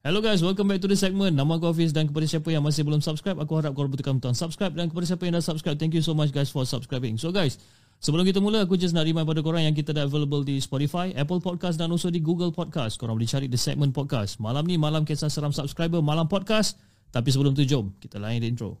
Hello guys, welcome back to the segment. Nama aku Hafiz dan kepada siapa yang masih belum subscribe, aku harap korang tekan butang subscribe dan kepada siapa yang dah subscribe, thank you so much guys for subscribing. So guys, sebelum kita mula, aku just nak remind pada korang yang kita dah available di Spotify, Apple Podcast dan also di Google Podcast. Korang boleh cari the segment podcast. Malam ni malam kisah seram subscriber, malam podcast. Tapi sebelum tu jom, kita layan the intro.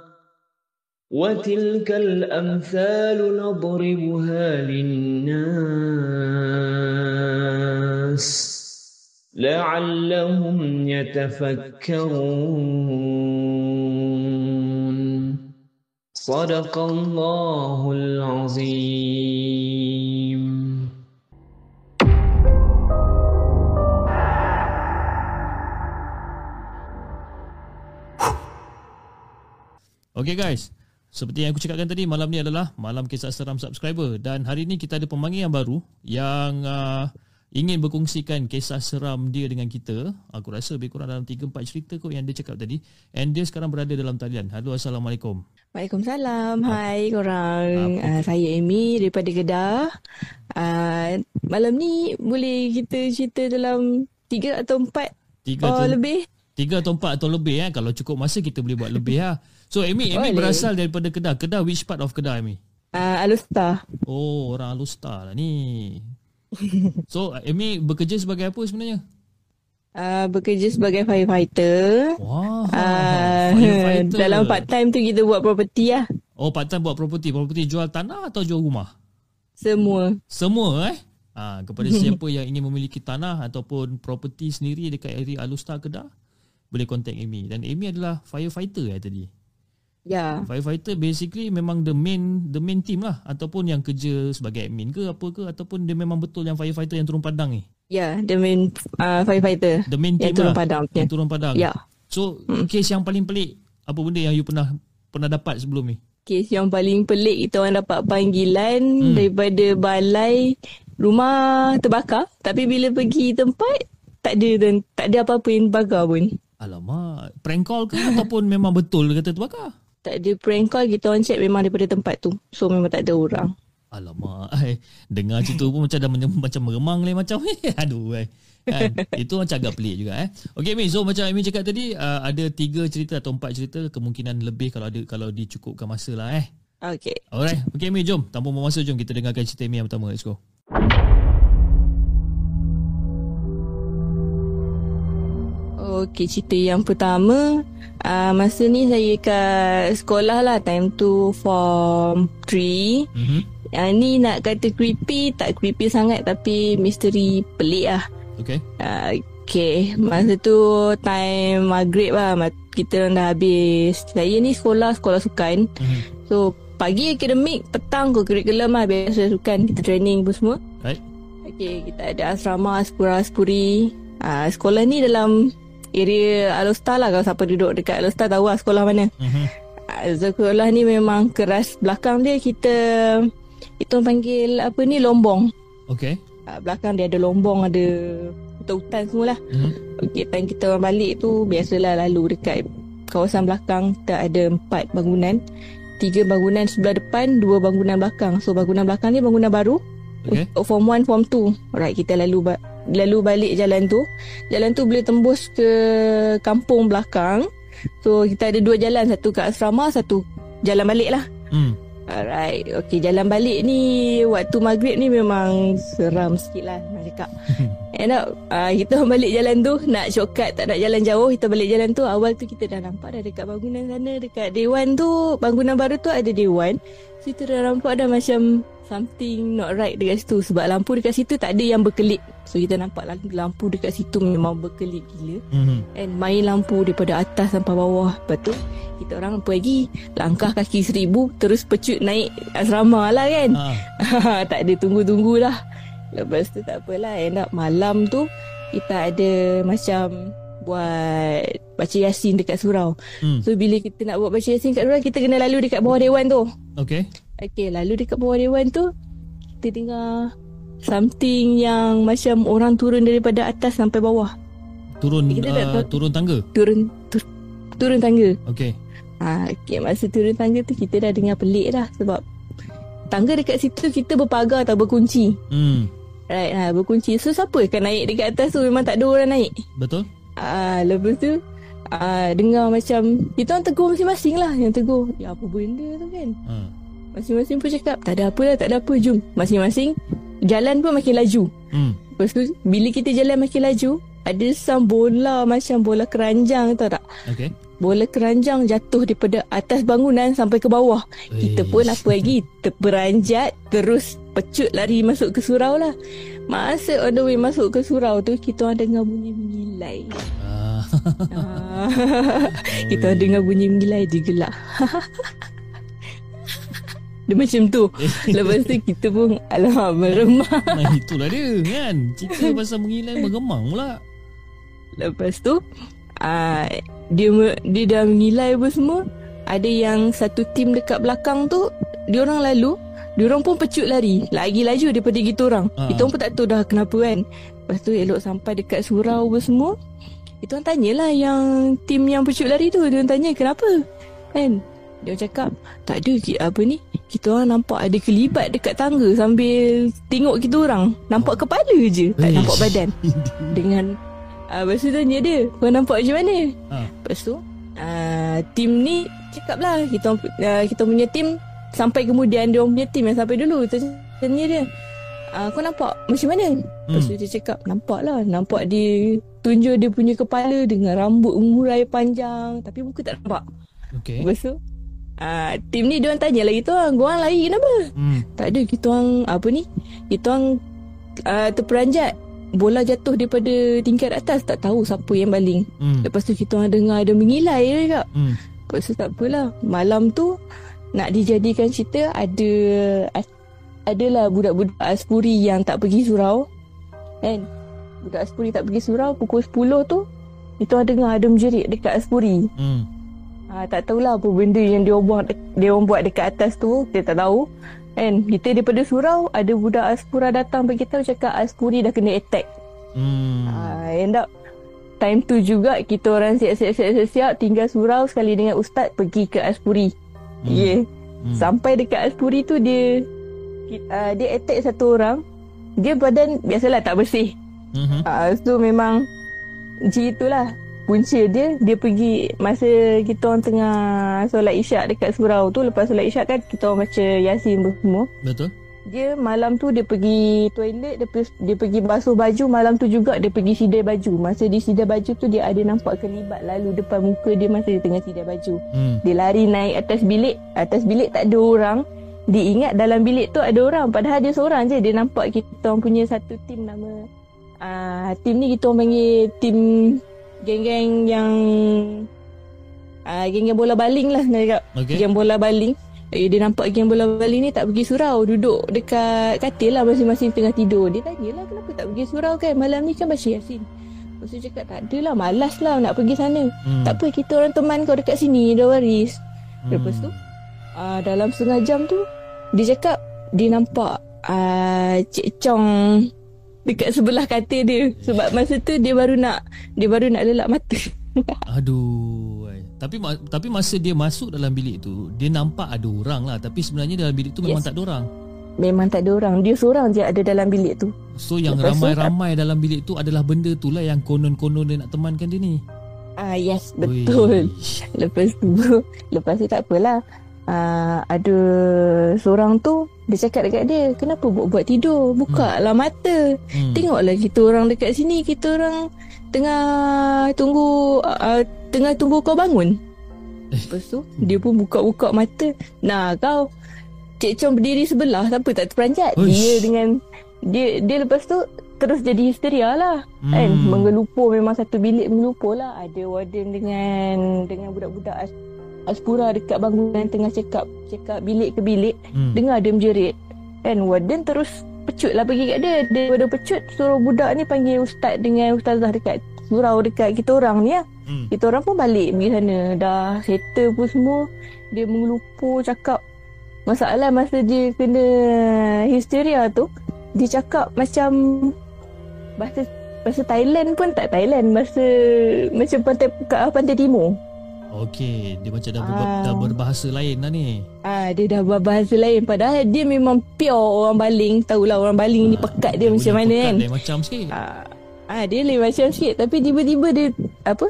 وتلك الأمثال نضربها للناس لعلهم يتفكرون. صدق الله العظيم. Okay guys, seperti yang aku cakapkan tadi, malam ni adalah malam kisah seram subscriber dan hari ni kita ada pemanggil yang baru yang uh, ingin berkongsikan kisah seram dia dengan kita. Aku rasa lebih kurang dalam 3-4 cerita kot yang dia cakap tadi. And dia sekarang berada dalam talian. Halo, Assalamualaikum. Waalaikumsalam. Hai korang. Uh, saya Amy daripada Kedah. Uh, malam ni boleh kita cerita dalam 3 atau 4 Tiga oh, atau, lebih? Tiga atau empat atau lebih eh. Kalau cukup masa kita boleh buat lebih ha. So Amy, Amy Boleh. berasal daripada Kedah. Kedah which part of Kedah Amy? Uh, Alustar. Oh, orang Alustar lah ni. So Amy bekerja sebagai apa sebenarnya? Uh, bekerja sebagai firefighter. Wah, Uh, firefighter. dalam part time tu kita buat property lah. Oh, part time buat property. Property jual tanah atau jual rumah? Semua. Semua eh. Ha, kepada siapa yang ingin memiliki tanah ataupun property sendiri dekat area Alustar Kedah, boleh contact Amy. Dan Amy adalah firefighter eh tadi. Ya. Firefighter basically memang the main the main team lah ataupun yang kerja sebagai admin ke apa ke ataupun dia memang betul yang firefighter yang turun padang ni. Ya, the main uh, firefighter. The main team Yang turun lah. padang. Yang turun padang. Ya. So, case yang paling pelik apa benda yang you pernah pernah dapat sebelum ni? Kes yang paling pelik kita orang dapat panggilan Hmm. daripada balai rumah terbakar tapi bila pergi tempat tak ada dan tak ada apa-apa yang terbakar pun. Alamak, prank call ke ataupun memang betul kata terbakar? Tak ada prank call kita orang check memang daripada tempat tu. So memang tak ada orang. Alamak, ai, dengar cerita pun macam dah macam meremang lain macam ni. Aduh, ai. Kan? Itu macam agak pelik juga eh. Okey Mi, so macam Amy cakap tadi uh, ada tiga cerita atau empat cerita kemungkinan lebih kalau ada kalau dicukupkan masa lah eh. Okay. Alright, okey Mi, jom. Tanpa masa jom kita dengarkan cerita Amy yang pertama. Let's go. Okay, cerita yang pertama. Uh, masa ni saya kat sekolah lah. Time tu form 3. Mhm. Yang ni nak kata creepy, tak creepy sangat tapi misteri pelik lah. Okey. Uh, okay, masa tu time maghrib lah. Kita dah habis. Saya ni sekolah, sekolah sukan. Mhm. So, pagi akademik, petang ke kurikulum lah. Biasa sukan, kita training pun semua. Right. Okay, kita ada asrama, aspura-aspuri. Uh, sekolah ni dalam area Alostar lah. Kalau siapa duduk dekat Alostar tahu lah sekolah mana. Mhm. Uh, sekolah ni memang keras. Belakang dia kita, orang panggil apa ni, lombong. Okey. Uh, belakang dia ada lombong, ada hutan-hutan semua lah. Mhm. Okay, time kita orang balik tu biasalah lalu dekat kawasan belakang kita ada empat bangunan. Tiga bangunan sebelah depan, dua bangunan belakang. So bangunan belakang ni bangunan baru. Okey. Untuk form 1, form 2. Alright, kita lalu ba- lalu balik jalan tu. Jalan tu boleh tembus ke kampung belakang. So kita ada dua jalan, satu kat asrama, satu jalan balik lah. Hmm. Alright, okay jalan balik ni waktu maghrib ni memang seram sikit lah nak cakap. End up, uh, kita orang balik jalan tu nak shortcut tak nak jalan jauh kita balik jalan tu awal tu kita dah nampak dah dekat bangunan sana dekat dewan tu bangunan baru tu ada dewan. Kita dah nampak dah macam something not right dekat situ sebab lampu dekat situ tak ada yang berkelip. So kita nampak lampu, lampu dekat situ memang berkelip gila. Mhm. And main lampu daripada atas sampai bawah. Lepas tu kita orang lagi langkah kaki seribu terus pecut naik asrama lah kan. Ah. tak ada tunggu-tunggu lah. Lepas tu tak apalah End up malam tu Kita ada macam Buat Baca Yasin dekat surau Hmm. So bila kita nak buat baca Yasin kat surau Kita kena lalu dekat bawah dewan tu Okay. Okay lalu dekat bawah dewan tu Kita dengar Something yang Macam orang turun daripada atas sampai bawah Turun Kita tak uh, tahu. turun tangga. Turun tur, Turun tangga Okay. Ha, okay, masa turun tangga tu kita dah dengar pelik dah sebab tangga dekat situ kita berpagar atau berkunci. Hmm. Right, ha, berkunci. So siapa akan naik dekat atas tu memang tak ada orang naik. Betul? Ah, lepas tu ah, dengar macam kita orang tegur masing-masing lah yang tegur. Ya apa benda tu kan? Ha. Masing-masing pun cakap tak ada apa lah, tak ada apa jom. Masing-masing jalan pun makin laju. Hmm. Lepas tu bila kita jalan makin laju ada some bola macam bola keranjang tau tak? Okay. Bola keranjang jatuh daripada atas bangunan sampai ke bawah. Kita pun apa lagi terperanjat terus pecut lari masuk ke surau lah. Masa on the way masuk ke surau tu kita orang dengar bunyi mengilai. Ah. Ah, kita orang dengar bunyi mengilai dia gelak. dia macam tu. Lepas tu kita pun alamak meremah. nah, itulah dia kan. Cerita pasal mengilai mengemang pula. Lepas tu uh, dia dia dah mengilai apa semua. Ada yang satu tim dekat belakang tu dia orang lalu, dia orang pun pecut lari. Lagi laju daripada kita orang. Ah. Kita orang pun tak tahu dah kenapa kan. Lepas tu elok sampai dekat surau apa semua. Kita orang tanyalah yang tim yang pecut lari tu. Dia orang tanya kenapa? Kan? Dia cakap tak ada apa ni. Kita orang nampak ada kelibat dekat tangga sambil tengok kita orang. Nampak kepala je. Tak Eish. nampak badan. Dengan uh, Lepas tu tanya dia Kau nampak macam mana Ha. Lepas tu uh, Tim ni Cakap lah Kita, uh, kita punya tim Sampai kemudian Dia punya tim yang sampai dulu Kita Tanya dia uh, Kau nampak macam mana Lepas tu dia cakap Nampak lah Nampak dia Tunjuk dia punya kepala Dengan rambut mengurai panjang Tapi muka tak nampak Okay. Lepas tu uh, Tim ni dia orang tanya lagi tu orang lari kenapa Hmm. tak ada kita orang apa ni? Kita orang uh, terperanjat. Bola jatuh daripada tingkat atas tak tahu siapa yang baling. Hmm. Lepas tu kita orang dengar ada mengilai je kak. Hmm. Lepas tu tak apalah. Malam tu nak dijadikan cerita ada adalah budak-budak Aspuri yang tak pergi surau. Kan? Budak Aspuri tak pergi surau pukul 10 tu kita orang dengar ada menjerit dekat Aspuri. Hmm. Ha, tak tahulah apa benda yang dia buat dia orang buat dekat atas tu, kita tak tahu. Kan, kita daripada surau ada budak Aspura datang bagi tahu cakap Aspuri dah kena attack. Hmm. Ha, end up time tu juga kita orang siap-siap tinggal surau sekali dengan ustaz pergi ke Aspuri. Hmm. Hmm. Yeah. Hmm. Sampai dekat Aspuri tu dia uh, dia attack satu orang. Dia badan biasalah tak bersih. Mhm. Ah, so memang macam itulah punca dia dia pergi masa kita orang tengah solat isyak dekat surau tu lepas solat isyak kan kita orang baca yasin semua Betul? dia malam tu dia pergi toilet dia, pergi- dia pergi basuh baju malam tu juga dia pergi sidai baju. Masa di sidai baju tu dia ada nampak kelibat lalu depan muka dia masa dia tengah sidai baju. Hmm. dia lari naik atas bilik atas bilik tak ada orang. Dia ingat dalam bilik tu ada orang padahal dia seorang je. Dia nampak kita orang punya satu tim nama uh, tim ni kita orang panggil tim geng-geng yang uh, geng-geng bola baling lah nak cakap. Okay. geng bola baling eh, dia nampak geng bola baling ni tak pergi surau. Duduk dekat katil lah masing-masing tengah tidur. Dia tanyalah kenapa tak pergi surau kan? Malam ni kan baca yasin. Lepas tu cakap tak adalah malas lah nak pergi sana. Hmm. tak apa kita orang teman kau dekat sini dah waris Hmm. Lepas tu uh, Dalam setengah jam tu Dia cakap Dia nampak uh, Cik Chong Dekat sebelah katil dia Sebab masa tu dia baru nak Dia baru nak lelak mata Aduh. Tapi tapi masa dia masuk dalam bilik tu, dia nampak ada orang lah. Tapi sebenarnya dalam bilik tu memang Yes. tak ada orang. Memang tak ada orang Dia seorang je ada dalam bilik tu So yang Lepas ramai-ramai dalam bilik tu adalah benda tu lah yang konon-konon dia nak temankan dia ni. Ah yes betul Ui. Lepas tu Lepas tu tak apalah uh, Ada Seorang tu Dia cakap dekat dia Kenapa buat-buat tidur? Buka lah mata. Hmm. Tengoklah kita orang dekat sini Kita orang Tengah Tunggu uh, Tengah tunggu kau bangun. Lepas tu Dia pun buka-buka mata. Nah kau. Cik Chong berdiri sebelah Siapa tak terperanjat? Uish. Dia dengan Dia dia lepas tu Terus jadi histeria lah. Hmm. Kan Mengelupur memang satu bilik mengelupur lah. Ada warden dengan Dengan budak-budak as, Aspura dekat bangunan Tengah cakap Cakap bilik ke bilik Hmm. Dengar dia menjerit Kan warden terus pecut lah bagi kat dia. Dia pecut suruh budak ni panggil ustaz dengan ustazah dekat surau dekat kita orang ni lah. Hmm. Kita orang pun balik pergi sana. Dah settle pun semua. Dia mengelupur cakap. Masalah masa dia kena histeria tu. Dia cakap macam bahasa bahasa Thailand pun tak Thailand. Bahasa macam pantai kat pantai timur. Okey, dia macam dah, ber, Ah. dah berbahasa lain lah ni. Ah, dia dah berbahasa lain padahal dia memang pure orang baling. Tahulah orang baling ni Ah, pekat dia macam punya mana pekat kan. Lain macam sikit. Ah, ah dia lain macam sikit tapi tiba-tiba dia apa?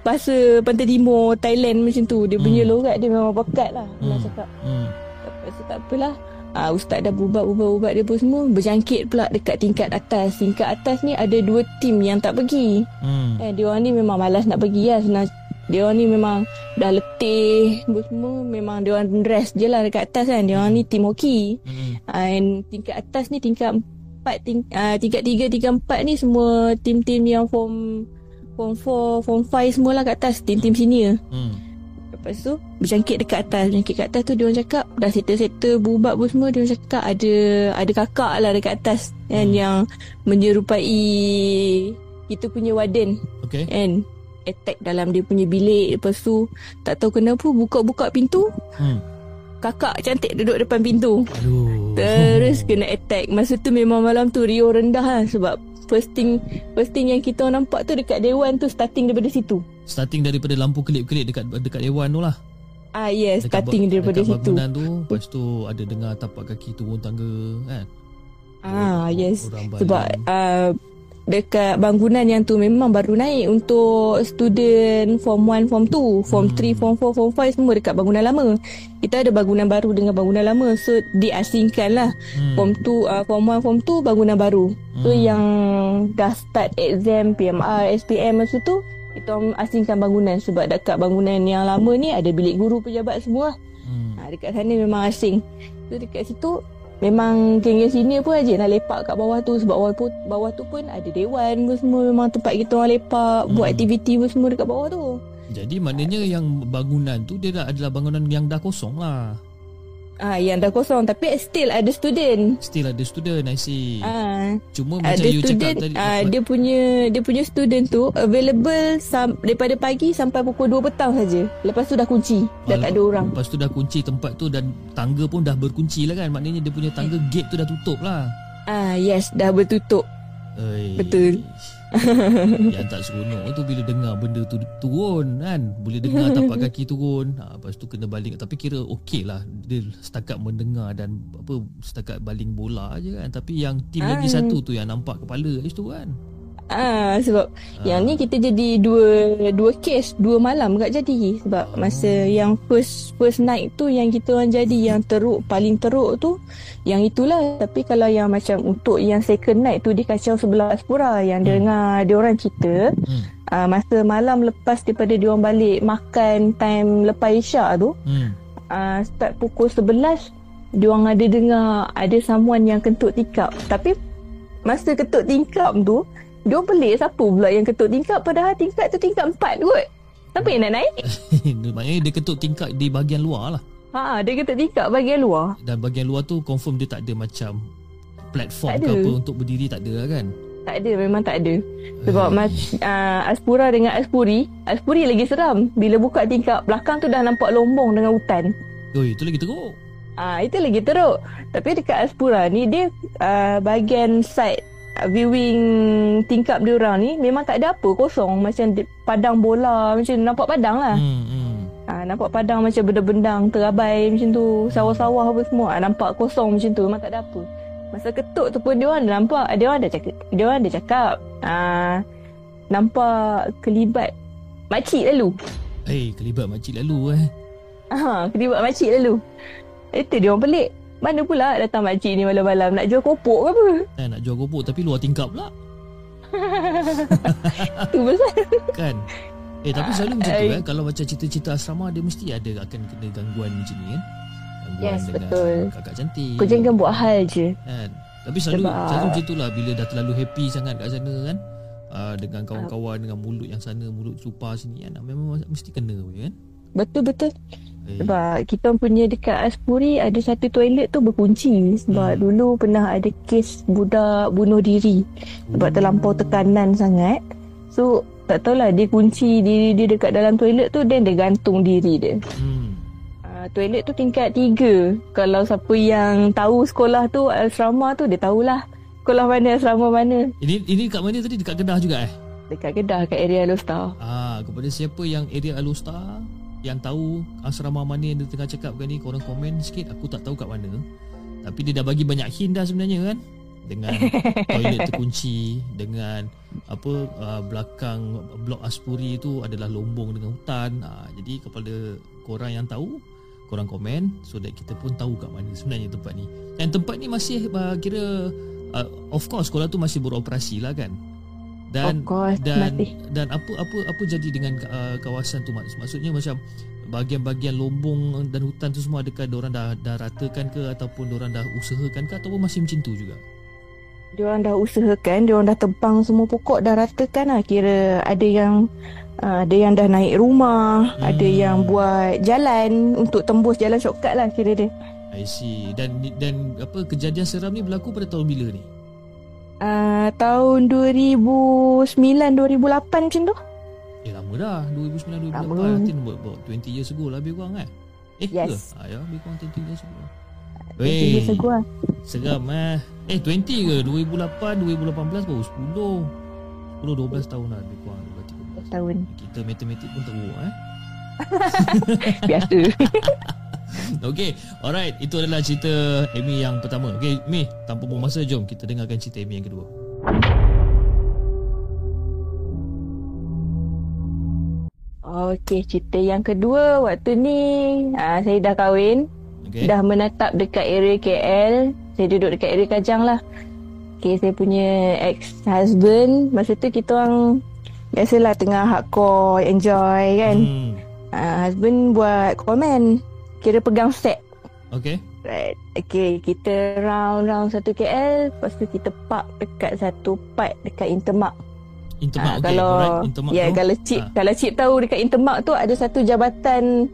Bahasa pantai timur Thailand macam tu. Dia punya Hmm. logat dia memang pekat lah. Hmm. Nak Hmm. cakap. Hmm. Lepas tu tak apalah. Ah, ustaz dah ubat-ubat-ubat dia pun semua berjangkit pula dekat tingkat atas. Tingkat atas ni ada dua tim yang tak pergi. Hmm. Eh, dia orang ni memang malas nak pergi lah. Senang, dia orang ni memang dah letih semua. Memang dia orang rest je lah dekat atas kan. Dia orang ni tim hoki. Hmm. Ah, And tingkat atas ni tingkat empat, ting, uh, tingkat tiga, tingkat empat ni semua tim-tim yang form form 4, form 5 semua lah kat atas. Tim-tim senior. Hmm. Lepas tu berjangkit dekat atas. Berjangkit kat atas tu dia orang cakap dah settle-settle berubat pun semua. Dia orang cakap ada ada kakak lah dekat atas. Kan Hmm. yang menyerupai kita punya warden Okey. kan attack dalam dia punya bilik lepas tu tak tahu kenapa buka-buka pintu Hmm. kakak cantik duduk depan pintu Aduh. terus kena attack masa tu memang malam tu Rio rendah lah sebab first thing first thing yang kita nampak tu dekat dewan tu starting daripada situ Starting daripada lampu kelip-kelip dekat dekat dewan tu lah. ah yes Dekat starting ba- daripada dekat situ bangunan tu. Lepas tu ada dengar tapak kaki turun tangga kan. ah yes Orang baling. sebab uh, dekat bangunan yang tu memang baru naik untuk student form 1, form 2, form Hmm. 3, form 4, form 5 semua dekat bangunan lama. Kita ada bangunan baru dengan bangunan lama. So diasingkan lah. Hmm. Form 2, uh, form 1, form 2 bangunan baru. So Hmm. yang dah start exam PMR, SPM masa tu kita asingkan bangunan sebab dekat bangunan yang lama ni ada bilik guru pejabat semua. Hmm. Ha, dekat sana memang asing. So dekat situ memang geng-geng senior pun aja nak lepak kat bawah tu sebab bawah, pun, bawah tu pun ada dewan pun semua memang tempat kita orang lepak, hmm. buat aktiviti pun semua dekat bawah tu. Jadi maknanya yang bangunan tu dia dah adalah bangunan yang dah kosong lah. Ah yang dah kosong tapi still ada student. Still ada student I see. Ah Cuma macam ada you student cakap tadi. ah dia punya dia punya student tu available sam, daripada pagi sampai pukul 2 petang saja. Lepas tu dah kunci, dah tak ada orang. Lepas tu dah kunci tempat tu dan tangga pun dah berkunci lah kan. Maknanya dia punya tangga gate tu dah tutup lah. Ah yes, dah bertutup. Oi. Betul. Yang tak seronok tu bila dengar benda tu turun kan. Boleh dengar tapak kaki turun. Ha, lepas tu kena baling. Tapi kira okey lah. Dia setakat mendengar dan apa setakat baling bola je kan. Tapi yang tim lagi Ah. satu tu yang nampak kepala kat situ kan. Ah sebab Ah. yang ni kita jadi dua dua case dua malam kat jadi sebab Oh. masa yang first first night tu yang kita orang jadi yang teruk paling teruk tu yang itulah tapi kalau yang macam untuk yang second night tu dia kacau sebelah Aspura yang Hmm. dengar dia orang cerita Hmm. ah, masa malam lepas daripada dia orang balik makan time lepas isyak tu Hmm. uh, start pukul 11 dia orang ada dengar ada someone yang kentut tingkap tapi masa kentut tingkap tu dia pelik siapa pula yang kentut tingkap padahal tingkap tu tingkap 4 kot siapa yang nak naik Maknanya dia ketuk tingkat di bahagian luar lah. ha dia kentut tingkap bahagian luar Dan bahagian luar tu confirm dia tak ada macam platform Tak ke ada. apa untuk berdiri tak ada lah kan. tak ada memang tak ada sebab Eh, mas, uh, Aspura dengan Aspuri Aspuri lagi seram bila buka tingkap belakang tu dah nampak lombong dengan hutan Oi, itu lagi teruk. Ah itu lagi teruk. Tapi dekat Aspura ni dia uh, bahagian side uh, viewing tingkap dia orang ni memang tak ada apa kosong macam padang bola macam nampak padang lah. Hmm, hmm. Ah nampak padang macam benda-bendang terabai macam tu, sawah-sawah apa semua. Ah nampak kosong macam tu memang tak ada apa. Masa ketuk tu pun dia orang dah nampak, dia orang dah cakap, dia orang dah cakap ah nampak kelibat makcik lalu. Eh, kelibat makcik lalu eh. Ah, kelibat makcik lalu. Itu dia orang pelik. Mana pula datang makcik ni malam-malam nak jual kopok ke apa? Eh, nak jual kopok tapi luar tingkap pula. Tu pasal. Kan? Eh, tapi selalu macam tu eh. Kalau macam cerita-cerita asrama, dia mesti ada akan kena gangguan macam ni kan. Gangguan Yes, dengan betul. kakak cantik. Kau jangan buat hal je. Kan? Tapi selalu, Sebab- selalu macam tu lah. Bila dah terlalu happy sangat kat sana kan. Uh, dengan kawan-kawan, dengan mulut yang sana, mulut lupa sini kan. Memang mesti kena je kan. Betul-betul. Eh, Sebab kita punya dekat Aspuri ada satu toilet tu berkunci. Sebab Hmm. dulu pernah ada kes budak bunuh diri. Sebab oh. terlampau tekanan sangat. So tak tahulah dia kunci diri dia dekat dalam toilet tu dan dia gantung diri dia. Hmm. Uh, toilet tu tingkat tiga. Kalau siapa yang tahu sekolah tu asrama tu dia tahulah. Sekolah mana asrama mana. Ini ini kat mana tadi dekat Kedah juga eh? Dekat Kedah kat area Lostar. Ah, kepada siapa yang area Alustar yang tahu asrama mana yang dia tengah cakap kan ni korang komen sikit aku tak tahu kat mana. Tapi dia dah bagi banyak hint dah sebenarnya kan. Dengan toilet terkunci dengan apa uh, belakang blok Aspuri itu adalah lombong dengan hutan. Ah, jadi kepada korang yang tahu korang komen so that kita pun tahu kat mana sebenarnya tempat ni. Dan tempat ni masih uh, kira uh, of course sekolah tu masih beroperasi lah kan. Dan Of course, dan masih. dan apa apa apa jadi dengan uh, kawasan tu Mak- maksudnya macam bahagian-bagian lombong dan hutan tu semua adakah orang dah dah ratakan ke ataupun orang dah usahakan ke ataupun masih macam tu juga Diorang dah usahakan, diorang dah tebang semua pokok dah ratakan lah. Kira ada yang uh, ada yang dah naik rumah, Hmm. ada yang buat jalan untuk tembus jalan shortcut lah kira dia. I see dan dan apa kejadian seram ni berlaku pada tahun bila ni Uh, tahun 2009 2008 macam tu. eh lama dah 2009 2008 Lama. I think about, about 20 years ago lah lebih kurang kan eh Yes. ke ah, ya lebih kurang 20 years ago Itu dia segu lah. Seram eh Eh 20 ke 2008 2018 baru 10 10 12 tahun lah lebih kurang lebih 13 Tahun. Kita matematik pun teruk eh Biasa. Okay Alright Itu adalah cerita Amy yang pertama Okay Mi Tanpa buang masa Jom kita dengarkan cerita Amy yang kedua Okey, cerita yang kedua waktu ni uh, saya dah kahwin, Okay dah menetap dekat area KL. Saya duduk dekat area Kajang lah. Okey, saya punya ex-husband, masa tu kita orang biasalah tengah hardcore enjoy kan. hmm. Uh, husband buat komen, kira pegang set. Okay Right. Okay, kita round-round satu KL, lepas tu kita park dekat satu part dekat Intermark. Intermark Ah, okay kalau Alright Intermark ya tu kalau cip Ah. kalau cip tahu dekat Intermark tu ada satu jabatan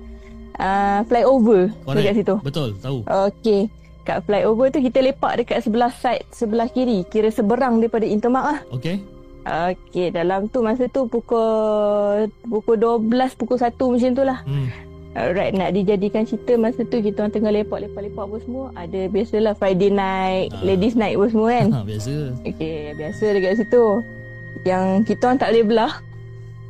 uh, flyover Correct dekat situ. Betul tahu Okey. Kat flyover tu kita lepak dekat sebelah side sebelah kiri, kira seberang daripada Intermark lah. Okay Okey, dalam tu masa tu pukul pukul 12 pukul 1 macam tu lah. hmm. Alright, nak dijadikan cerita masa tu kita orang tengah lepak-lepak-lepak apa semua. Ada biasalah Friday night, Ah. ladies night apa semua kan. ha, Biasa Okey, biasa dekat situ. Yang kita orang tak boleh belah.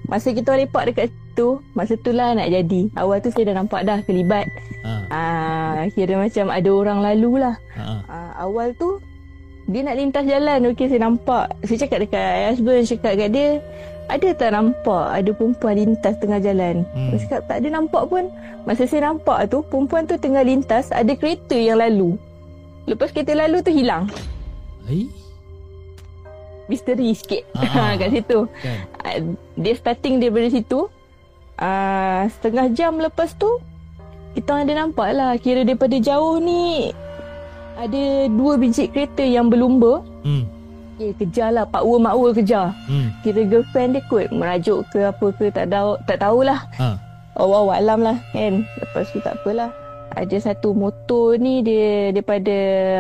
Masa kita orang lepak dekat situ, masa tu lah nak jadi. Awal tu saya dah nampak dah kelibat. ha. Ah, kira macam ada orang lalu lah. Ha, ha. Ah, awal tu dia nak lintas jalan. Okey, saya nampak. Saya cakap dekat husband, cakap kat dia, ada tak nampak ada perempuan lintas tengah jalan? Hmm. Saya cakap tak ada nampak pun. Masa saya nampak tu, perempuan tu tengah lintas, ada kereta yang lalu. Lepas kereta lalu tu hilang. Hai Misteri sikit Ah. kat situ. Kan Ah, dia starting daripada situ uh, setengah jam lepas tu kita ada nampak lah kira daripada jauh ni ada dua biji kereta yang berlumba hmm. Okay, kejar lah pakwa makwa kejar. Hmm. kira girlfriend dia kot. Merajuk ke apa ke tak tahu tak tahulah. Ha. oh wow alam lah kan? Lepas tu tak apalah. Ada satu motor ni dia daripada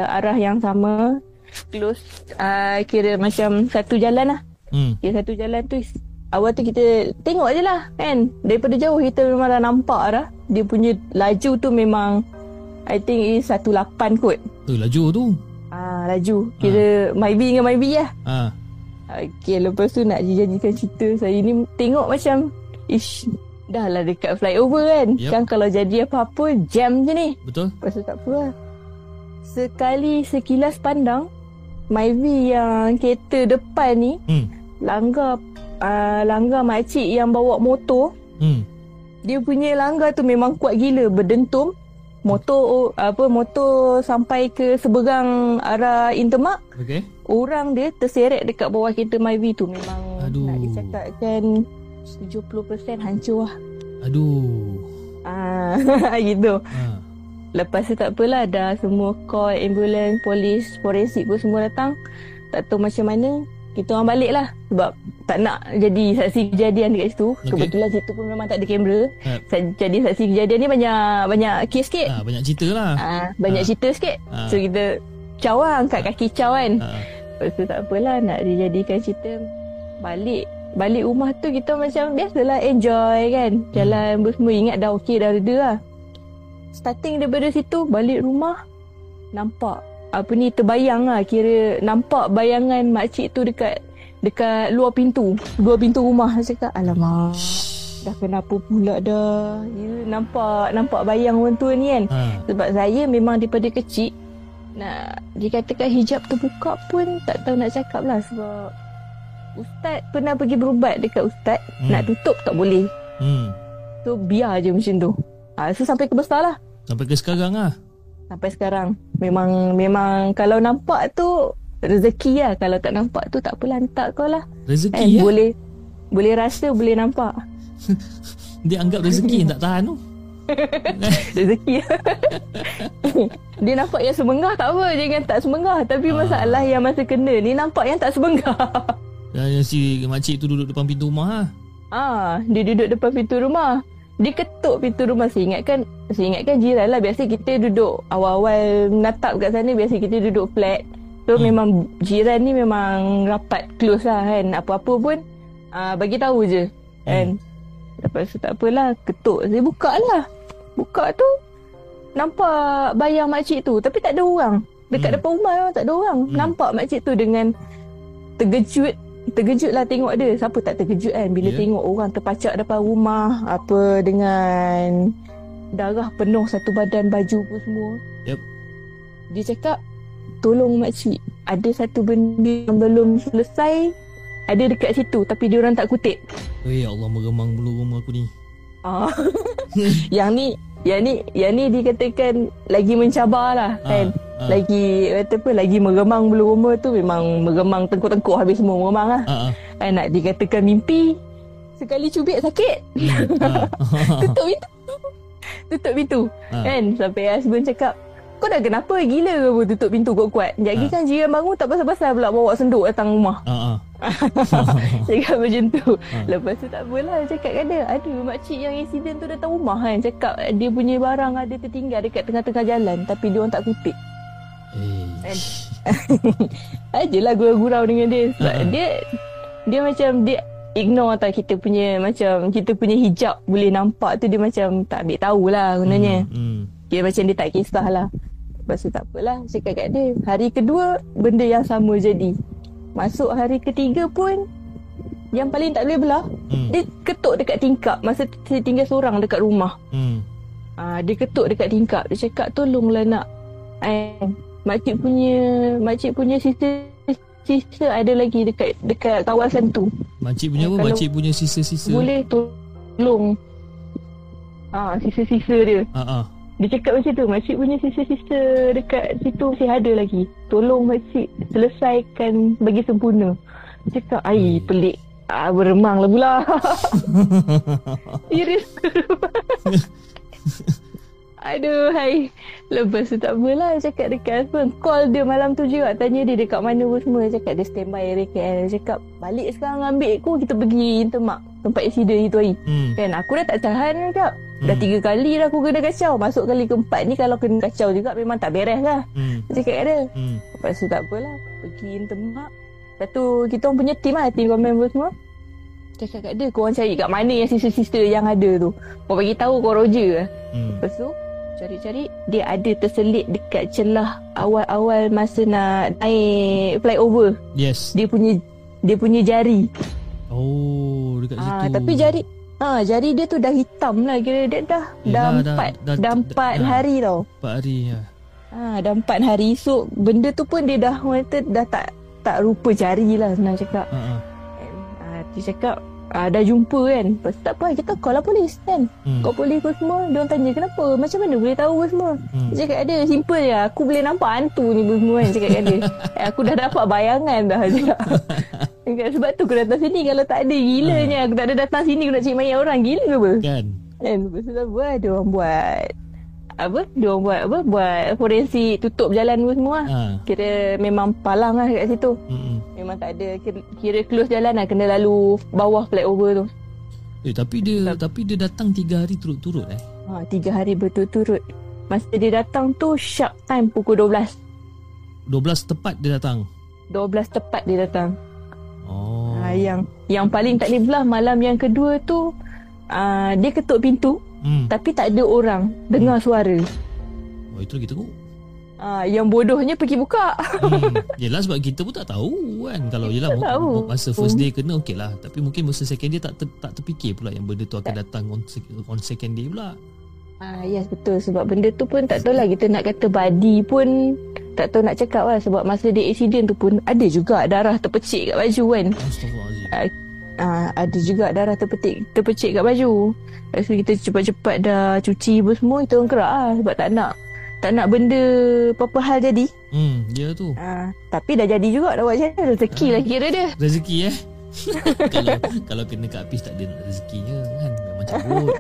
arah yang sama. Close. Uh, kira macam satu jalan lah. Hmm. Dia satu jalan tu Awal tu kita tengok je lah kan? Daripada jauh kita memang dah nampak dah Dia punya laju tu memang I think is 18 kot. Tu laju tu Ah Laju Kira Maybe dengan Maybe lah ha. Okay lepas tu nak dijadikan cerita Saya ni tengok macam Ish Dah lah dekat flyover kan Yup. Kan kalau jadi apa-apa Jam je ni Betul Lepas tu tak apa lah Sekali sekilas pandang Myvi yang kereta depan ni hmm. langgar uh, langgar makcik yang bawa motor Hmm. dia punya langgar tu memang kuat gila berdentum motor apa motor sampai ke seberang arah Intermark Okay orang dia terseret dekat bawah kereta Myvi tu. Memang Aduh. nak dicakapkan 70% hancur lah. Aduh. Ah gitu. Ha. lepas tu tak apalah dah semua call ambulans polis forensik pun semua datang. Tak tahu macam mana kita orang balik lah sebab tak nak jadi saksi kejadian dekat situ. Okey. Kebetulan situ pun memang tak ada kamera. Sa- Jadi saksi kejadian ni banyak banyak kes sikit. Ah, banyak cerita lah. Ah, banyak Ah. cerita sikit. Ah. So kita caw lah angkat kaki caw kan. Ah, Lepas tu tak apalah nak dijadikan cerita balik balik rumah tu kita macam biasalah enjoy kan. Jalan hmm. semua ingat dah okey dah reda lah. Starting daripada situ balik rumah nampak apa ni terbayang lah kira nampak bayangan makcik tu dekat dekat luar pintu luar pintu rumah Saya cakap alamak dah kenapa pula dah ya, nampak nampak bayang orang tua ni kan ah. sebab saya memang daripada kecil nak dikatakan hijab terbuka pun tak tahu nak cakap lah sebab Ustaz pernah pergi berubat dekat Ustaz Hmm. nak tutup tak boleh Hmm. so biar je macam tu ha, so sampai ke besar lah Sampai ke sekarang ah. Sampai sekarang memang memang kalau nampak tu rezeki lah kalau tak nampak tu tak apalah hantar kau lah Rezeki eh, ya. boleh boleh rasa boleh nampak Dia anggap rezeki yang tak tahan tu. rezeki dia nampak yang semengah tak apa jangan tak semengah tapi Ah. masalah yang masa kena ni nampak yang tak semengah Dan si makcik tu duduk depan pintu rumah ah. Ah, dia duduk depan pintu rumah. Dia ketuk pintu rumah. Saya ingatkan, saya ingatkan jiran lah. Biasa kita duduk awal-awal menatap kat sana. Biasa kita duduk flat. So Hmm. hmm. memang jiran ni memang rapat close lah kan. Apa-apa pun ah, bagi tahu je kan. Lepas tu tak apalah. Ketuk. Saya buka lah. Buka tu nampak bayang makcik tu. Tapi tak ada orang. Dekat Hmm. depan rumah tak ada orang. Hmm. Nampak makcik tu dengan terkejut terkejut lah tengok dia siapa tak terkejut kan bila yeah. tengok orang terpacak depan rumah apa dengan darah penuh satu badan baju pun semua Yep. dia cakap tolong makcik ada satu benda yang belum selesai ada dekat situ tapi dia orang tak kutip Eh Allah meremang bulu rumah aku ni. ah. yang ni yang ni yang ni dikatakan lagi mencabar lah kan ah. lagi kata apa lagi meremang bulu rumah tu memang meremang tengkuk-tengkuk habis semua meremang lah Ah, ah. kan nak dikatakan mimpi sekali cubit sakit ah. tutup pintu tutup pintu Ah. kan sampai husband cakap kau dah kenapa gila ke apa tutup pintu kuat-kuat Sekejap lagi Ah. kan jiran bangun tak pasal-pasal pula bawa senduk datang rumah Ah, ah. cakap macam tu Ah. lepas tu tak apalah cakap kan dia aduh makcik yang insiden tu datang rumah kan cakap dia punya barang ada tertinggal dekat tengah-tengah jalan tapi dia orang tak kutip. Ajalah gurau-gurau dengan dia Sebab Ha-ha. dia Dia macam Dia ignore tau kita punya Macam Kita punya hijab Boleh nampak tu Dia macam Tak ambil tahulah Gunanya Hmm, hmm. Dia macam dia tak kisah lah Lepas tu tak apalah Cakap kat dia Hari kedua Benda yang sama jadi Masuk hari ketiga pun Yang paling tak boleh belah Hmm. Dia ketuk dekat tingkap Masa saya tinggal seorang dekat rumah Hmm. Ah, dia ketuk dekat tingkap. Dia cakap tolonglah nak. Eh, makcik punya makcik punya sister sister ada lagi dekat dekat kawasan tu. Makcik punya apa? kalau- Makcik punya sisa-sisa. Boleh tolong. Ah, sister-sister dia. Ah, ah. Dia cakap macam tu, makcik punya sister-sister dekat situ masih ada lagi. Tolong makcik selesaikan bagi sempurna. Dia cakap, ai pelik. Ah, beremang lah pula. Serius. Aduh, hai. Lepas tu tak apalah cakap dekat husband. Call dia malam tu juga. Tanya dia dekat mana pun semua. Cakap dia standby area KL. Cakap balik sekarang ambil aku. Kita pergi intermak. Tempat insiden itu hari. Hmm. Kan aku dah tak tahan cakap. Dah Hmm. tiga kali dah aku kena kacau. Masuk kali keempat ni kalau kena kacau juga memang tak beres lah. Hmm. Cakap kat dia. Hmm. Lepas tu tak apalah. Pergi intermak. Lepas tu kita orang punya team lah. Team komen pun semua. Cakap kat dia. Korang cari kat mana yang sister-sister yang ada tu. Kau bagi tahu kau Roger lah. Hmm. Lepas tu cari-cari dia ada terselit dekat celah awal-awal masa nak naik flyover. Yes. Dia punya dia punya jari. Oh, dekat situ. Ah tapi jari ah jari dia tu dah hitam lah kira dia dah dah empat dah- dah, empat dah- hari tau. Empat hari ya. Ah dah empat hari so benda tu pun dia dah kata dah tak tak rupa jari lah senang cakap. Ah, ah. Ah dia cakap ah, dah jumpa kan. Lepas tu tak apa kita call lah polis kan. Hmm. Kau polis pun semua? Dia orang tanya kenapa? Macam mana? Boleh tahu pun semua. Hmm. Cakap ada simple je. Aku boleh nampak hantu ni pun semua kan Cakap kat dia. Eh, Aku dah dapat bayangan dah Cakap Sebab tu aku datang sini. Kalau tak ada gilanya Aku tak ada datang sini. Aku nak cari mayat orang. Gila ke apa? Kan? Kan? Lepas tu apa Dia orang buat Apa? Dia orang buat apa? Buat forensik Tutup jalan pun semua Ah. Kira memang palang lah kat situ. Hmm. Memang tak ada kira, close jalan lah kena lalu bawah flyover tu. Eh tapi dia tapi dia datang tiga hari turut-turut eh. Ha, tiga hari berturut-turut. Masa dia datang tu sharp time pukul 12. 12 tepat dia datang. 12 tepat dia datang. Oh. Ha, yang yang paling tak boleh belah malam yang kedua tu uh, dia ketuk pintu Hmm. tapi tak ada orang dengar suara. Oh itu lagi teruk. Ah, yang bodohnya pergi buka. Hmm. Yelah sebab kita pun tak tahu kan Kalau yelah Tak tahu. Masa first day kena okey lah Tapi mungkin masa second day tak ter, tak terfikir pula Yang benda tu akan datang on, on second day pula Ah, yes betul sebab benda tu pun tak tahu lah kita nak kata body pun tak tahu nak cakap lah sebab masa dia accident tu pun ada juga darah terpecik kat baju kan. Astaghfirullahaladzim Ah, ada juga darah terpetik terpecik kat baju. Lepas tu kita cepat-cepat dah cuci pun semua kita orang kerak lah sebab tak nak tak nak benda apa-apa hal jadi. Hmm dia tu. Ah, tapi dah jadi juga dah buat macam mana rezeki lah kira dia. Rezeki eh? Kalau kalau kena kat apis tak ada rezekinya kan? Memang cabut.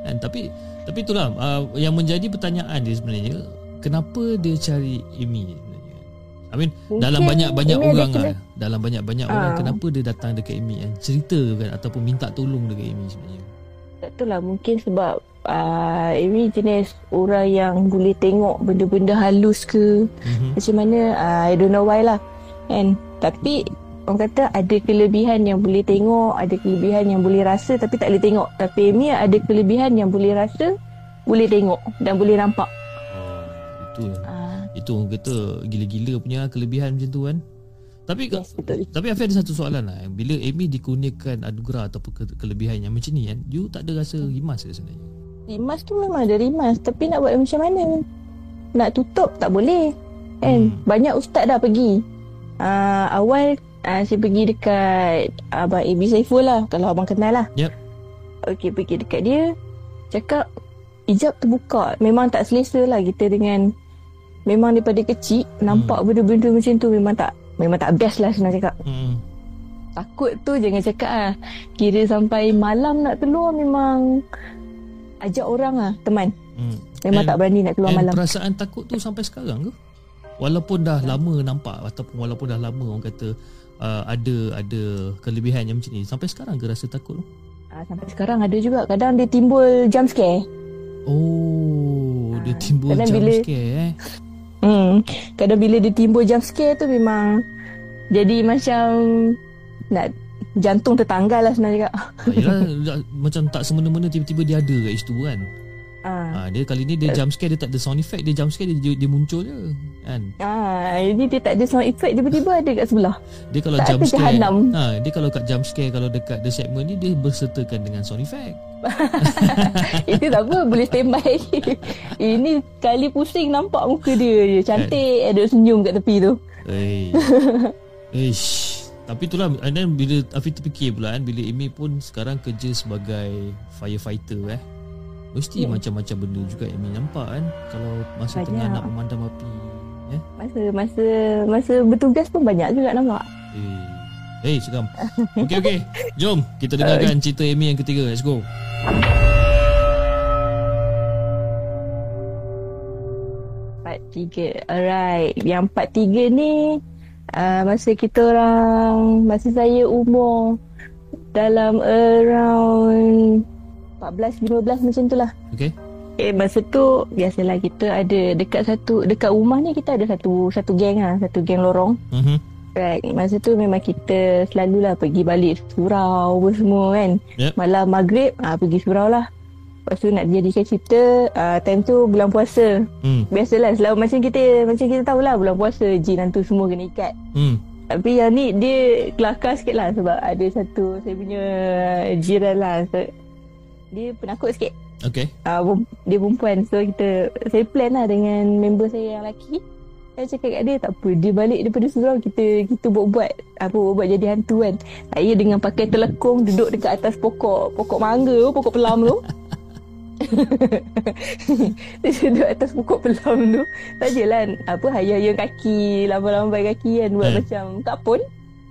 Kan? Tapi tapi itulah uh, Yang menjadi pertanyaan dia sebenarnya Kenapa dia cari Amy sebenarnya? I mean Mungkin dalam banyak-banyak Amy orang lah. Dalam banyak-banyak orang Ah. Kenapa dia datang dekat Amy kan? Cerita kan? Ataupun minta tolong dekat Amy sebenarnya. Tak tahu lah mungkin sebab uh, Amy jenis orang yang boleh tengok benda-benda halus ke? Mm-hmm. macam mana? Uh, I don't know why lah. Kan? Tapi orang kata ada kelebihan yang boleh tengok ada kelebihan yang boleh rasa tapi tak boleh tengok. Tapi Amy ada kelebihan yang boleh rasa boleh tengok dan boleh nampak. Oh Itu uh, Itu orang kata Gila-gila punya kelebihan macam tu kan? Tapi yes betul. Tapi Afiq ada satu soalan lah. Bila Amy dikurniakan anugerah Ataupun ke- kelebihan yang macam ni kan You tak ada rasa rimas ke sebenarnya rimas tu memang ada rimas tapi nak buat macam mana? Nak tutup tak boleh kan? Hmm. banyak ustaz dah pergi. Uh, awal uh, saya pergi dekat abang Abi Saiful lah kalau abang kenal lah. Yep. Okey pergi dekat dia cakap hijab terbuka. Memang tak selesa lah kita dengan memang daripada kecil nampak benda-benda macam tu memang tak memang tak best lah senang cakap. Hmm. takut tu jangan cakap lah. Kira sampai malam nak keluar memang ajak orang lah teman Hmm. memang And- tak berani nak keluar And malam perasaan takut tu sampai sekarang ke? Walaupun dah lama nampak Ataupun walaupun dah lama orang kata uh, Ada ada kelebihan yang macam ni Sampai sekarang ke rasa takut tu? Ah, sampai sekarang ada juga kadang dia timbul jump scare Oh Dia Ah, timbul kadang jump bila- scare eh hmm kadang bila dia timbul jump scare tu memang jadi macam nak jantung tertanggal lah senang cakap ah, Yelah dah- Macam tak semena-mena Tiba-tiba dia ada kat situ kan ah. ah, Dia kali ni dia jump scare Dia tak ada sound effect Dia jump scare Dia, dia muncul je Kan Ah, ini dia tak ada sound effect tiba-tiba ada kat sebelah. Dia kalau Tak jump scare jahanam. ha, Dia kalau kat jump scare Kalau dekat the segment ni Dia bersertakan dengan sound effect Itu tak apa, boleh standby. ini kali pusing nampak muka dia je. Cantik, ada senyum kat tepi tu. Eh. Ish. Tapi itulah and then bila Afiq terfikir pula kan bila Amy pun sekarang kerja sebagai firefighter eh. Mesti Ya. macam-macam benda juga Amy nampak kan kalau masa Banyak. tengah nak memandam api eh. Masa masa masa bertugas pun banyak juga nampak. Eh. Hey, seram. Okey okey. Jom kita dengarkan cerita Amy yang ketiga. Let's go. Part tiga. Alright. Yang part tiga ni uh, masa kita orang masa saya umur dalam around 14 15 macam tu lah. Okey. Eh masa tu biasalah kita ada dekat satu dekat rumah ni kita ada satu satu geng ah, satu geng lorong. Mhm. Right. Masa tu memang kita selalulah pergi balik surau apa semua kan. Yep. Malam maghrib ah pergi surau lah. Lepas tu nak jadikan cerita ah, time tu bulan puasa. Hmm. Biasalah selalu macam kita macam kita tahulah bulan puasa jin hantu semua kena ikat. Hmm. Tapi yang ni dia kelakar sikit lah sebab ada satu saya punya jiran lah. So, dia penakut sikit. Okey. uh, dia perempuan so kita saya plan lah dengan member saya yang lelaki saya cakap kat dia tak apa dia balik daripada surau kita kita buat-buat apa buat jadi hantu kan saya dengan pakai telekung duduk dekat atas pokok pokok mangga tu pokok pelam tu dia duduk atas pokok pelam tu sajalah apa hayang-hayang kaki lambai-lambai kaki kan buat Eh. macam kapun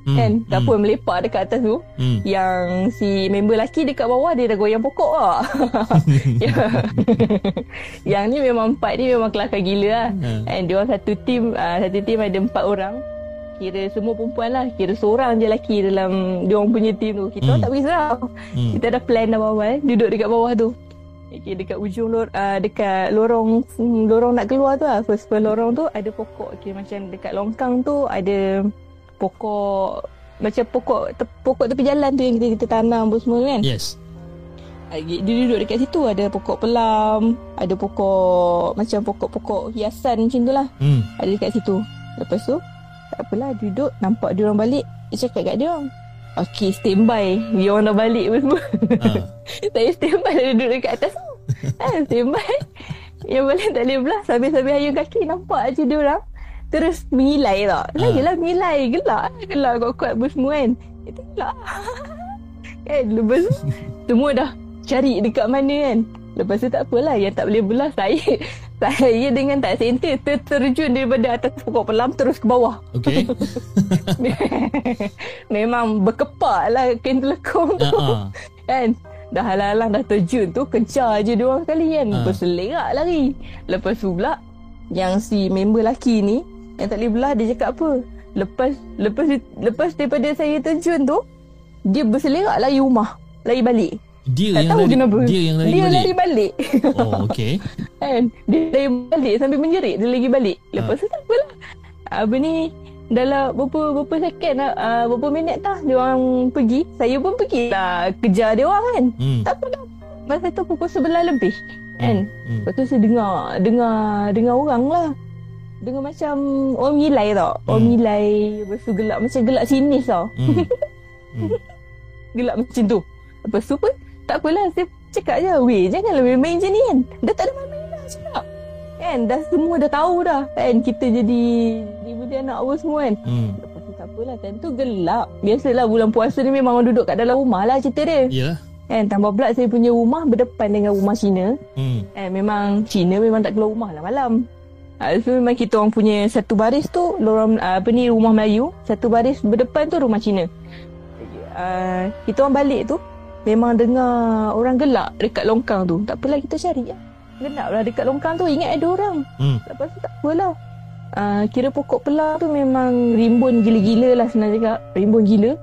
Hmm. kan kapun melepak dekat atas tu Hmm. yang si member lelaki dekat bawah dia dah goyang pokok lah. Ya. yang ni memang empat ni memang kelakar gila lah. Hmm. And dia orang satu team, uh, satu team ada empat orang. kira semua perempuan lah. Kira seorang je lelaki dalam dia orang punya team tu. Kita Hmm. hmm. tak risau. Hmm. Kita dah plan dah awal duduk dekat bawah tu. Okay, dekat ujung lor, uh, dekat lorong hmm, lorong nak keluar tu lah. First first lorong tu ada pokok. Okay, macam dekat longkang tu ada pokok macam pokok te, pokok tepi jalan tu yang kita kita tanam pun semua kan. Yes. Ah, Dia duduk dekat situ ada pokok pelam, ada pokok macam pokok-pokok hiasan macam tu lah. Hmm. Ada dekat situ. Lepas tu tak apalah duduk nampak dia orang balik. Dia cakap kat dia orang. Okay standby. Dia orang dah balik pun semua. Ha. Saya standby duduk dekat atas tu. ha, standby. Yang balik tak boleh belah sambil-sambil ayun kaki nampak je dia orang. Terus mengilai tau. Saya lah mengilai. Gelak. Gelak kuat-kuat pun semua kan. Itu gelak. kan lepas tu semua dah cari dekat mana kan. Lepas tu tak apalah yang tak boleh belah saya. Saya dengan tak center ter- terjun daripada atas pokok pelam terus ke bawah. Okay. Memang berkepak lah kain telekong tu. Ha. Kan Dah halang-halang dah terjun tu Kejar je dia orang sekali kan Ha. Lepas tu lerak lari Lepas tu pula Yang si member lelaki ni Yang tak boleh belah Dia cakap apa Lepas Lepas lepas daripada saya terjun tu Dia berselerak lari rumah Lari balik Dia Tak yang tahu lari, kenapa dia yang lari Dia balik. lari balik Oh, okay. kan Dia lari balik Sambil menjerit Dia lagi balik Ha. Lepas tu tak apalah Apa ni dalam berapa berapa second uh, berapa minit tah dia orang pergi saya pun pergi lah kejar dia orang kan Hmm. tak apa dah. Masa tu pukul sebelah lebih. Kan? Hmm. Lepas tu saya dengar, dengar, dengar orang lah. Dengar macam orang milai tau. Orang Hmm. milai. Lepas tu gelak macam gelak sinis tau. Hmm. Hmm. Gelak macam tu. Lepas tu pun tak apalah. Saya cakap je. Weh janganlah main-main macam ni kan. Dah tak ada main-main dah cakap. Kan? Dah semua dah tahu dah. Kan? Kita jadi jadi anak apa semua kan. Hmm. Lepas tu tak apalah. Time tu gelap. Biasalah bulan puasa ni memang orang duduk kat dalam rumah lah cerita dia. Yalah. Kan tambah pula saya punya rumah berdepan dengan rumah Cina. Hmm. Eh memang Cina memang tak keluar rumah lah malam. Ha, so memang kita orang punya satu baris tu lorong uh, apa ni rumah Melayu, satu baris berdepan tu rumah Cina. Uh, kita orang balik tu memang dengar orang gelak dekat longkang tu. Tak apalah kita cari lah. Gelak lah dekat longkang tu ingat ada orang. Hmm. Lepas tu tak apalah. Uh, kira pokok pelang tu memang rimbun gila-gila lah senang cakap. Rimbun gila.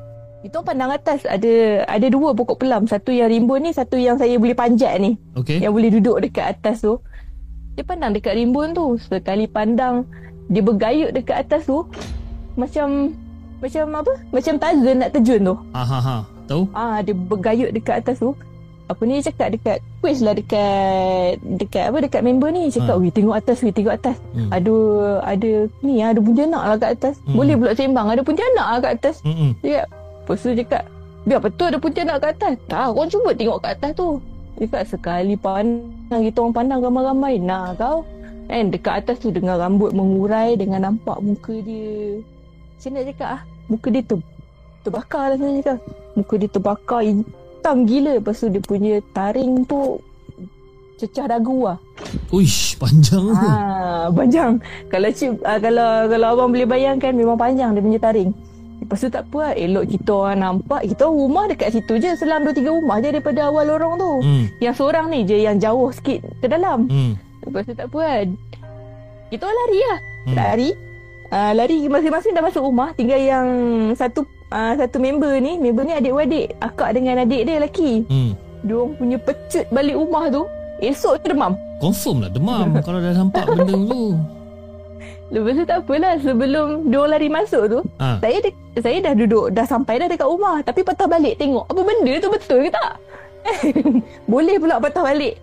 Orang pandang atas ada ada dua pokok pelam. Satu yang rimbun ni, satu yang saya boleh panjat ni. Okay. Yang boleh duduk dekat atas tu. Dia pandang dekat rimbun tu. Sekali pandang, dia bergayut dekat atas tu. Macam macam apa? Macam Tarzan nak terjun tu. Ha ha ha. Tahu? Ah, dia bergayut dekat atas tu. Apa ni dia cakap dekat quiz lah dekat dekat apa dekat member ni cakap, Ha. "Weh tengok atas, weh tengok atas. Hmm. Ada ada ni ada puntianak lah kat atas. Hmm. Boleh pula sembang ada puntianak lah kat atas." Hmm. Dia cakap, lepas tu dia cakap, biar betul ada puntianak kat atas. Tak, korang cuba tengok kat atas tu. Dia cakap, sekali pandang, kita orang pandang ramai-ramai. Nah kau, kan dekat atas tu dengan rambut mengurai, dengan nampak muka dia. Macam nak cakap ah, muka dia ter, terbakar lah saya cakap. Muka dia terbakar, hitam gila. Lepas tu dia punya taring tu cecah dagu lah. Uish, panjang tu. Ah, panjang. Kalau cip, ah, kalau kalau abang boleh bayangkan memang panjang dia punya taring. Lepas tu tak apa lah. Elok kita orang nampak. Kita rumah dekat situ je. Selam 2-3 rumah je daripada awal lorong tu. Hmm. Yang seorang ni je yang jauh sikit ke dalam. Hmm. Lepas tu tak apa lah. Kita orang lari lah. Hmm. Lari. Uh, lari masing-masing dah masuk rumah. Tinggal yang satu uh, satu member ni. Member ni adik-beradik. Akak dengan adik dia lelaki. Hmm. Dia orang punya pecut balik rumah tu. Esok tu demam. Confirm lah demam kalau dah nampak benda tu. Lepas tu tak apalah sebelum dia orang lari masuk tu, Ha. saya de- saya dah duduk dah sampai dah dekat rumah tapi patah balik tengok apa benda tu betul ke tak? Boleh pula patah balik.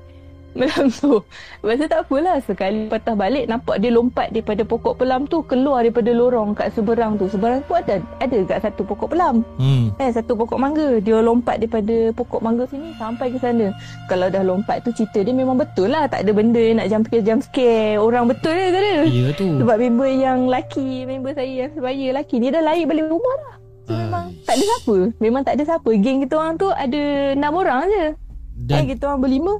Malam tu. Lepas tu tak apalah sekali patah balik nampak dia lompat daripada pokok pelam tu keluar daripada lorong kat seberang tu. Seberang tu ada ada kat satu pokok pelam. Hmm. Eh satu pokok mangga. Dia lompat daripada pokok mangga sini sampai ke sana. Kalau dah lompat tu cerita dia memang betul lah. Tak ada benda nak jump scare jump scare. Orang betul dia tak ada. Ya tu. Sebab member yang laki, member saya yang sebaya laki ni dah lari balik rumah. So Ai. memang tak ada siapa. Memang tak ada siapa. Geng kita orang tu ada enam orang je. Dan eh, kita orang berlima.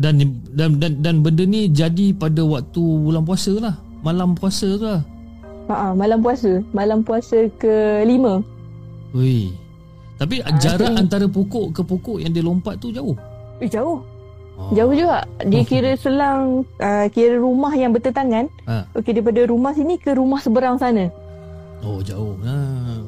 Dan dan dan dan benda ni jadi pada waktu bulan puasa lah. Malam puasa tu lah. Ha malam puasa. Malam puasa ke lima. Ui. Tapi Ah, jarak jadi- antara pokok ke pokok yang dia lompat tu jauh. Eh jauh. Oh. Jauh juga. Dia kira selang uh, kira rumah yang bertentangan. Ha. Okey daripada rumah sini ke rumah seberang sana. Oh jauh. Ha.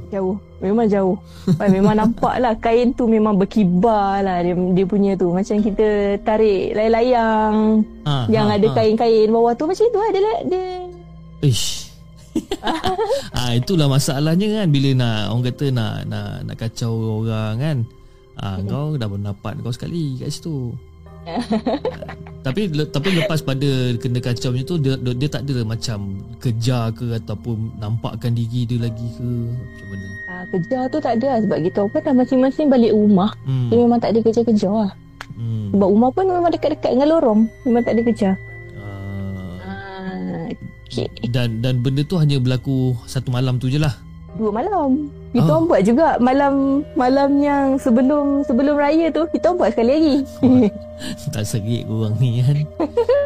Jauh. Memang jauh. Memang nampak lah kain tu memang berkibar lah dia, dia punya tu. Macam kita tarik layang-layang Ha, yang ha, ada ha. kain-kain bawah tu macam tu lah. Dia, dia Ish. ah itulah masalahnya kan bila nak orang kata nak nak nak kacau orang kan. Ah kau dah bernapat kau sekali kat situ. Tapi le- tapi lepas pada kena kacau macam tu dia, dia, dia tak ada macam kejar ke ataupun nampakkan diri dia lagi ke macam mana. ah, kerja tu tak ada lah sebab kita orang dah masing-masing balik rumah. Hmm. Dia memang tak ada kerja-kerja lah. hmm. Sebab rumah pun memang dekat-dekat dengan lorong. Memang tak ada kerja. Ah, Ah, okay. dan dan benda tu hanya berlaku satu malam tu je lah. Dua malam. Kita Ah. orang buat juga malam malam yang sebelum sebelum raya tu kita orang buat sekali lagi. tak serik korang ni kan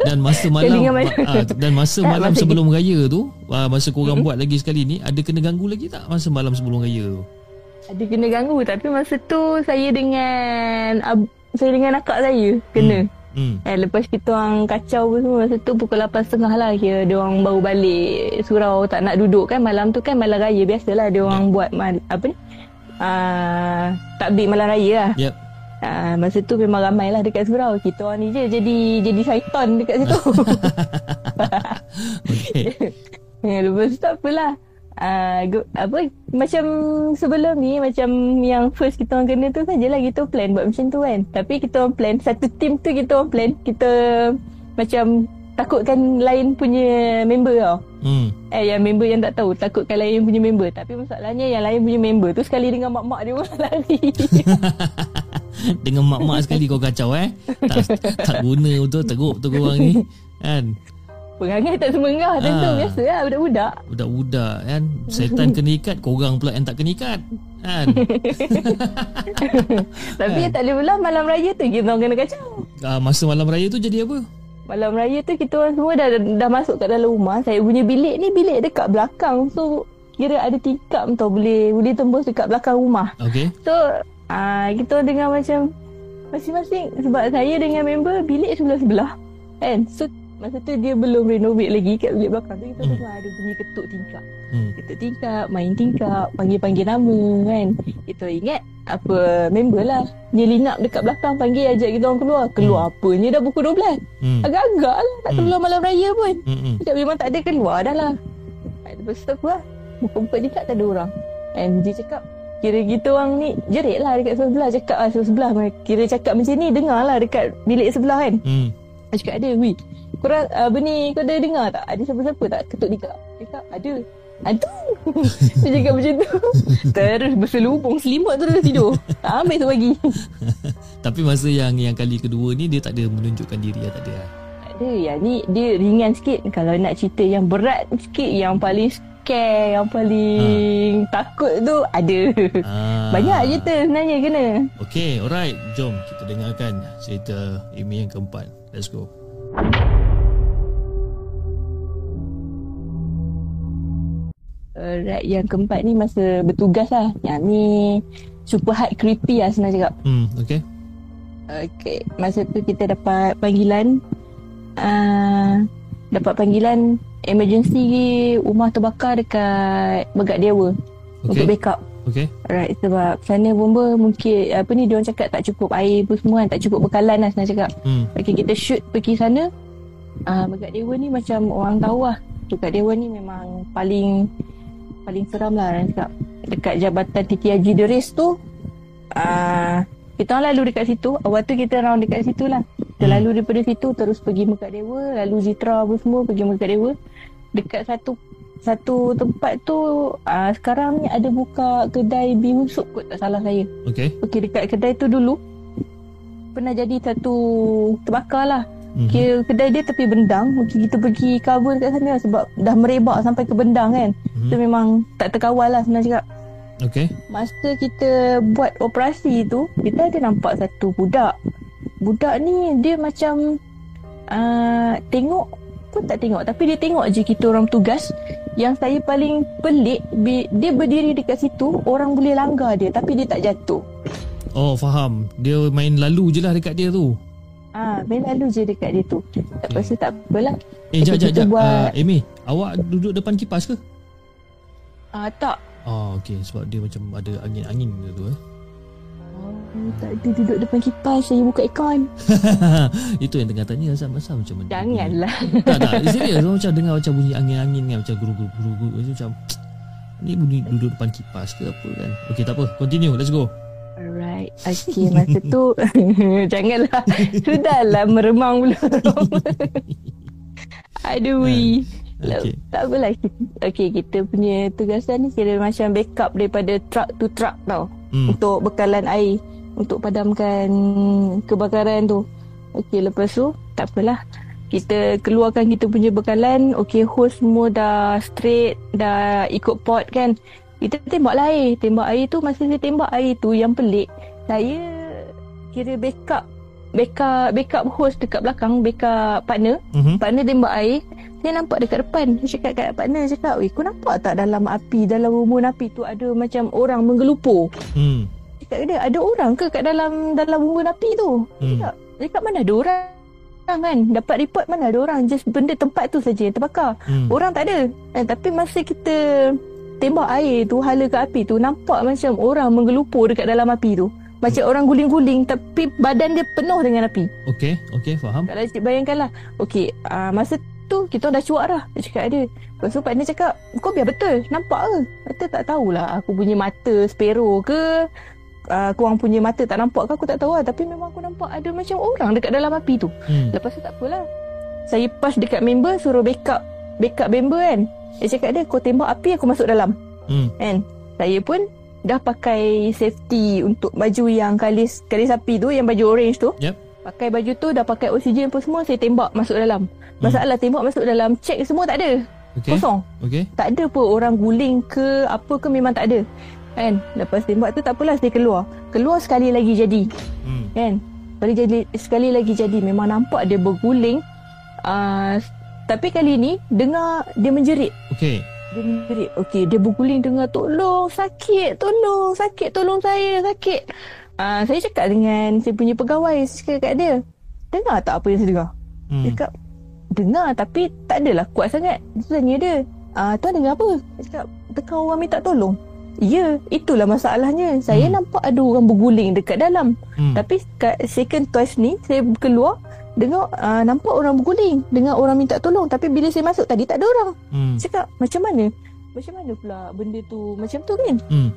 dan masa malam mana? ah, dan masa Tak, malam masa sebelum raya tu ah, masa korang buat lagi sekali ni ada kena ganggu lagi tak masa malam sebelum raya tu ada kena ganggu tapi masa tu saya dengan ab- saya dengan akak saya kena. hmm. Eh, lepas kita orang kacau pun semua masa tu pukul 8.30 lah kira dia orang baru balik surau tak nak duduk kan malam tu kan malam raya biasalah dia orang buat mal, apa ni uh, takbir malam raya lah. yep Uh, masa tu memang ramai lah dekat surau. Kita orang ni je jadi jadi syaitan dekat situ. okay. Ya, lepas tu tak apalah. Uh, go, apa macam sebelum ni macam yang first kita orang kena tu sajalah kita plan buat macam tu kan. Tapi kita orang plan satu team tu kita orang plan kita macam takutkan lain punya member tau. hmm. Eh yang member yang tak tahu takutkan lain punya member. Tapi masalahnya yang lain punya member tu sekali dengan mak-mak dia orang lari. dengan mak-mak sekali kau kacau eh tak, tak guna betul teruk tu korang ni kan Perangai tak semengah tentu Ah. biasa lah budak-budak. budak-budak kan setan kena ikat korang pula yang tak kena ikat kan Tapi tak boleh pula malam raya tu kita orang kena kacau. ah, masa malam raya tu jadi apa Malam raya tu kita orang semua dah dah masuk kat dalam rumah. Saya punya bilik ni bilik dekat belakang. So kira ada tingkap tau boleh boleh tembus dekat belakang rumah. okay So ah kita orang dengar macam masing-masing sebab saya dengan member bilik sebelah-sebelah. Kan? So masa tu dia belum renovate lagi kat bilik belakang tu kita Hmm. dengar ada bunyi ketuk tingkap. hmm. Ketuk tingkap, main tingkap, panggil-panggil nama kan. Kita ingat apa member lah. Dia linap dekat belakang panggil ajak kita orang keluar. Keluar apanya dah pukul 12. Hmm. Agak-agak lah tak Hmm. keluar malam raya pun. Hmm. hmm. Cakap memang tak ada keluar dah lah. Lepas tu apa lah. Buka-buka tingkap tak ada orang. And dia cakap Kira kita orang ni jerit lah dekat sebelah cakap lah sebelah kira cakap macam ni dengar lah dekat bilik sebelah kan. hmm. Cakap ada, wih. Korang apa ni kau dah dengar tak? Ada siapa-siapa tak ketuk tingkap? Dia cakap ada. Ada. Dia cakap macam tu. Terus berselubung selimut terus tidur. Ambil tu pagi. Tapi masa yang yang kali kedua ni dia tak ada menunjukkan diri lah tak ada lah. Tak ada. Yang ni dia ringan sikit. Kalau nak cerita yang berat sikit, yang paling scare, yang paling takut tu ada. Ah. Banyak tu sebenarnya kena. Okay, alright. Jom kita dengarkan cerita Amy yang keempat. Let's go. Alright, yang keempat ni masa bertugas lah. Yang ni super hard creepy lah senang cakap. Hmm, okay. Okay, masa tu kita dapat panggilan uh, dapat panggilan emergency rumah terbakar dekat Megat Dewa okay. untuk backup. Okay. Alright, sebab sana bomba mungkin apa ni diorang cakap tak cukup air pun semua kan, tak cukup bekalan lah senang cakap. Hmm. Okay, kita shoot pergi sana. Uh, Megat Dewa ni macam orang tahu lah. Megat Dewa ni memang paling paling seram lah orang cakap. Dekat Jabatan Titi Haji Deris tu, uh, kita orang lalu dekat situ. Awal tu kita round dekat situ lah. Kita Hmm. lalu daripada situ terus pergi Megat Dewa, lalu Zitra pun semua pergi Megat Dewa. Dekat satu satu tempat tu uh, sekarang ni ada buka kedai bihun sup kot tak salah saya. Okay. Okey dekat kedai tu dulu pernah jadi satu terbakar lah. Mhm. Kira kedai dia tepi bendang Mungkin kita pergi cover kat sana lah Sebab dah merebak sampai ke bendang kan Mhm. Itu memang tak terkawal lah senang cakap Okay. Masa kita buat operasi tu Kita ada nampak satu budak Budak ni dia macam uh, Tengok pun tak tengok Tapi dia tengok je kita orang tugas Yang saya paling pelik Dia berdiri dekat situ Orang boleh langgar dia Tapi dia tak jatuh Oh, faham. Dia main lalu je lah dekat dia tu. Ah, main lalu je dekat dia tu Lepas tu tak apalah Eh, jap, jap, jap. buat- Uh, Amy, awak duduk depan kipas ke? Ah tak. Oh, okey. Sebab dia macam ada angin-angin tu eh. Oh, tak ada duduk depan kipas saya buka aircon. Itu yang tengah tanya asal-asal macam mana. Janganlah. Tak, tak. Serius. Orang macam dengar macam bunyi angin-angin kan. Macam guru-guru-guru. Macam, ni bunyi duduk depan kipas ke apa kan. Okey, tak apa. Continue. Let's go. Alright. Okay, masa tu janganlah. Sudahlah meremang pula. Aduh. Okay. Okay. Tak apalah. Okay, kita punya tugasan ni kira macam backup daripada truck to truck tau. Hmm. Untuk bekalan air. Untuk padamkan kebakaran tu. Okay, lepas tu tak apalah. Kita keluarkan kita punya bekalan. Okay, hose semua dah straight. Dah ikut pot kan. Kita tembaklah air. Tembak air tu masa saya tembak air tu yang pelik. Saya kira backup. Backup, backup hose dekat belakang. Backup partner. Mhm. Partner tembak air Saya nampak dekat depan Saya cakap kat partner Saya cakap Weh kau nampak tak dalam api Dalam rumun api tu Ada macam orang menggelupur Hmm. Cakap dia Ada orang ke kat dalam Dalam rumun api tu Hmm. Cakap cakap mana ada orang Orang kan Dapat report mana ada orang Just benda tempat tu saja yang terbakar Hmm. Orang tak ada eh, Tapi masa kita Tembak air tu Hala ke api tu Nampak macam orang menggelupur Dekat dalam api tu Macam orang guling-guling Tapi badan dia penuh dengan api. Okey, okey, faham. kalau cik bayangkan lah Okay uh, Masa tu Kita dah cuak dah Dia cakap ada Lepas tu partner cakap Kau biar betul Nampak ke? Kata tak tahulah Aku punya mata sparrow ke? Uh, Korang punya mata tak nampak ke? Aku tak tahu lah Tapi memang aku nampak Ada macam orang Dekat dalam api tu. Hmm. Lepas tu tak apalah. Saya pass dekat member Suruh backup Backup member kan. Dia cakap dia Kau tembak api Aku masuk dalam. Hmm. Kan? Saya pun Dah pakai safety Untuk baju yang kalis Kalis api tu Yang baju orange tu. Yep. Pakai baju tu Dah pakai oksigen pun semua Saya tembak masuk dalam. Masalah tembak masuk dalam Check semua tak ada. Okey. Kosong. Okey. Tak ada pun orang guling ke Apa ke memang tak ada. Kan? Lepas tembak tu tak apalah Saya keluar. Keluar sekali lagi jadi. Hmm. Kan? Sekali, jadi, sekali lagi jadi. Memang nampak dia berguling. Uh, Tapi kali ni Dengar dia menjerit. Okey. Dia menjerit. Okey, dia berguling dengar tolong, sakit, tolong, sakit, tolong saya, sakit. Ah, uh, saya cakap dengan saya punya pegawai, saya cakap kat dia, dengar tak apa yang saya dengar? Dia Hmm. cakap, dengar tapi tak adalah kuat sangat. Dia tanya dia, ah, tuan dengar apa? Dia cakap, tekan orang minta tolong. Ya, itulah masalahnya. Saya Hmm. nampak ada orang berguling dekat dalam. Hmm. Tapi kat second twice ni, saya keluar, dengar uh, nampak orang berguling, dengar orang minta tolong. Tapi bila saya masuk tadi tak ada orang. Hmm. Cakap macam mana? Macam mana pula benda tu macam tu kan? Hmm.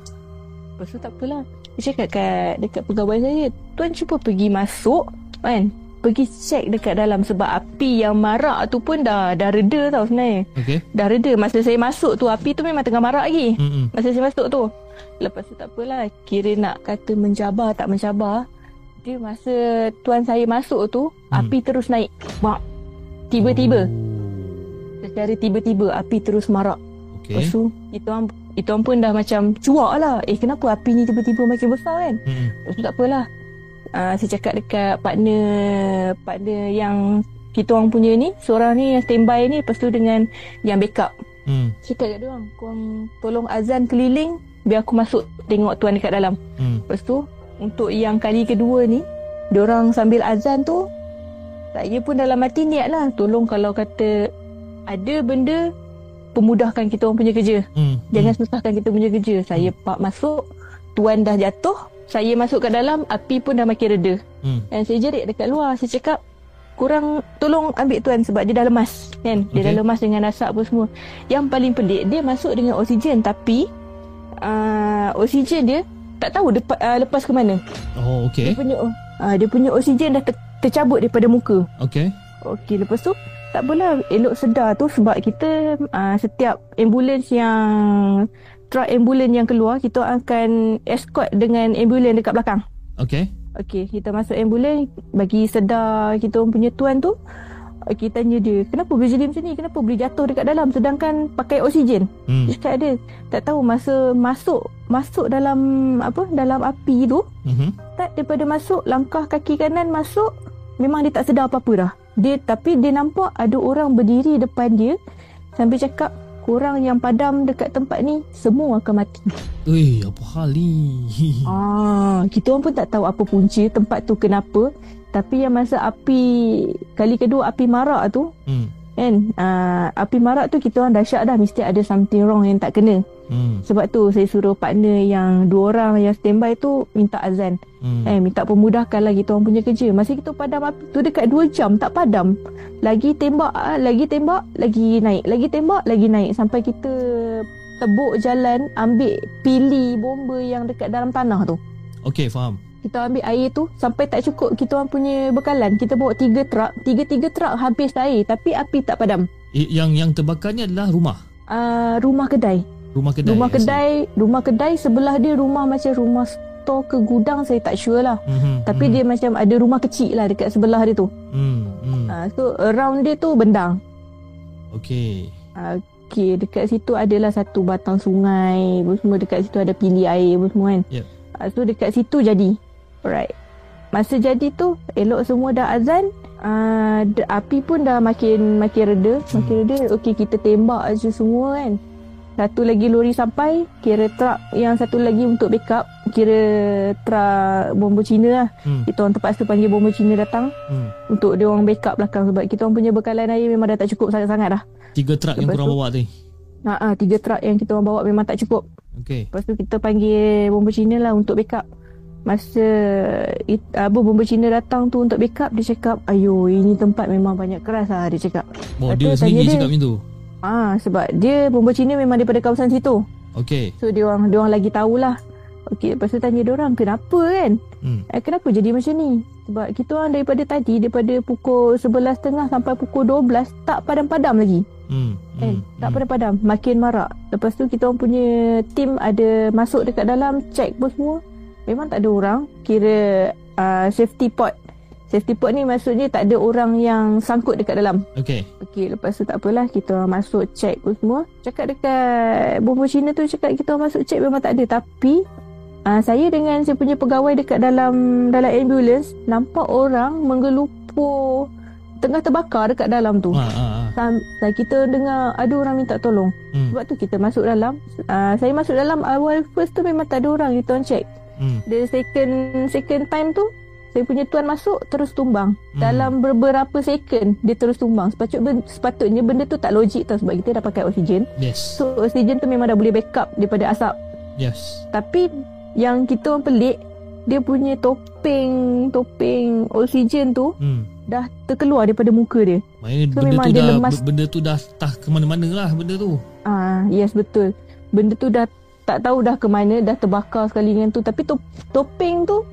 Lepas tu tak apalah. Dia cakap kat dekat pegawai saya, tuan cuba pergi masuk kan? Pergi check dekat dalam sebab api yang marak tu pun dah dah reda tau sebenarnya. Okey. Dah reda masa saya masuk tu api tu memang tengah marak lagi. Hmm. Masa saya masuk tu. Lepas tu tak apalah. Kira nak kata mencabar tak mencabar. Dia masa tuan saya masuk tu, Hmm. api terus naik. Bak. Tiba-tiba. Oh. Secara tiba-tiba api terus marak. Okey. Lepas tu Itu orang Itu orang pun dah macam Cuak lah Eh kenapa api ni tiba-tiba makin besar kan Hmm. Lepas tu tak apalah uh, Saya cakap dekat partner Partner yang Kita orang punya ni Seorang ni yang standby ni Lepas tu dengan Yang backup Hmm. Cakap kat dia orang Korang tolong azan keliling Biar aku masuk Tengok tuan dekat dalam Hmm. Lepas tu Untuk yang kali kedua ni Diorang sambil azan tu Saya pun dalam hati niat lah Tolong kalau kata Ada benda Pemudahkan kita orang punya kerja Hmm. Jangan susahkan kita punya kerja. Saya pak masuk, tuan dah jatuh, saya masuk ke dalam, api pun dah makin reda. Hmm. Dan saya jerit dekat luar, saya cakap, kurang tolong ambil tuan sebab dia dah lemas. Kan? Dia Okey. dah lemas dengan asap apa semua. Yang paling pelik, dia masuk dengan oksigen tapi uh, oksigen dia tak tahu depa, uh, lepas ke mana. Oh, Dia okey. punya uh, dia punya oksigen dah ter, tercabut daripada muka. Okey. Okey, lepas tu tak apalah elok sedar tu sebab kita uh, setiap ambulans yang truck ambulans yang keluar kita akan escort dengan ambulans dekat belakang. Okey. Okey, kita masuk ambulans bagi sedar kita punya tuan tu. Okey, tanya dia, kenapa boleh jadi macam ni? Kenapa boleh jatuh dekat dalam sedangkan pakai oksigen? Hmm. Dia cakap dia, tak tahu masa masuk masuk dalam apa dalam api tu Mhm. tak daripada masuk langkah kaki kanan masuk memang dia tak sedar apa-apa dah. Dia tapi dia nampak ada orang berdiri depan dia sambil cakap korang yang padam dekat tempat ni semua akan mati. Ui, apa hal ni? Ah, kita orang pun tak tahu apa punca tempat tu kenapa. Tapi yang masa api kali kedua api marak tu Hmm. Kan uh, Api marak tu kita orang dahsyat dah Mesti ada something wrong yang tak kena Hmm. Sebab tu saya suruh partner yang Dua orang yang standby tu Minta azan Hmm. Eh minta pemudahkan lah kita orang punya kerja Masa kita padam api tu dekat 2 jam tak padam Lagi tembak ah, Lagi tembak Lagi naik Lagi tembak Lagi naik Sampai kita Tebuk jalan Ambil pili bomba yang dekat dalam tanah tu Okey, faham. Kita ambil air tu sampai tak cukup kita orang punya bekalan kita bawa tiga truk tiga-tiga truk habis air tapi api tak padam yang yang terbakar ni adalah rumah. uh, rumah kedai Rumah kedai. rumah kedai rumah kedai sebelah dia rumah macam rumah store ke gudang saya tak sure lah Mhm, tapi mhm. dia macam ada rumah kecil lah dekat sebelah dia tu Hmm. hmm. uh, so around dia tu bendang Okey. uh, Okay, dekat situ adalah satu batang sungai semua dekat situ ada pili air semua kan. Yep. Uh, so dekat situ jadi. Alright. Masa jadi tu elok semua dah azan. Uh, api pun dah makin makin reda, Hmm. makin reda. Okey kita tembak aja semua kan. Satu lagi lori sampai, kira truk yang satu lagi untuk backup, kira truk bomba Cina lah. Hmm. Kita orang terpaksa panggil bomba Cina datang Hmm. untuk dia orang backup belakang sebab kita orang punya bekalan air memang dah tak cukup sangat-sangat dah. Tiga truk yang Lepas korang tu- bawa tadi. Ha ah, tiga truk yang kita orang bawa memang tak cukup. Okey. Lepas tu kita panggil bomba Cina lah untuk backup. Masa it, apa bomba Cina datang tu untuk backup dia cakap, "Ayo, ini tempat memang banyak keras lah." Dia cakap. Oh, Lepas dia sendiri dia. cakap macam tu. Ah, sebab dia bomba Cina memang daripada kawasan situ. Okey. So dia orang dia orang lagi tahulah. Okey, lepas tu tanya dia orang, "Kenapa kan? Hmm. Eh, kenapa jadi macam ni?" Sebab kita orang daripada tadi daripada pukul 11.30 sampai pukul 12 tak padam-padam lagi. Hmm. Kan? hmm. Tak padam-padam. Makin marak. Lepas tu kita orang punya team ada masuk dekat dalam, check pun semua. Memang tak ada orang. Kira uh, safety pod. Safety pod ni maksudnya tak ada orang yang sangkut dekat dalam. Okey. Okey, lepas tu tak apalah. Kita masuk check pun semua. Cakap dekat bomba Cina tu cakap kita masuk check memang tak ada. Tapi uh, saya dengan saya punya pegawai dekat dalam dalam ambulance nampak orang menggelupur tengah terbakar dekat dalam tu. Ha ha ha. Sam- kita dengar ada orang minta tolong. Hmm. Sebab tu kita masuk dalam. Uh, saya masuk dalam awal first tu memang tak ada orang. Kita check. Hmm. The second second time tu saya punya tuan masuk terus tumbang. Hmm. Dalam beberapa second dia terus tumbang. Sepatutnya, sepatutnya benda tu tak logik tau sebab kita dah pakai oksigen. Yes. So oksigen tu memang dah boleh backup daripada asap. Yes. Tapi yang kita orang pelik dia punya topeng topeng oksigen tu Hmm. dah terkeluar daripada muka dia. Maknanya So, benda memang tu dia dah lemas. benda tu dah tah ke mana-mana lah benda tu. Ah, yes betul. Benda tu dah tak tahu dah ke mana, dah terbakar sekali dengan tu. Tapi top, topeng tu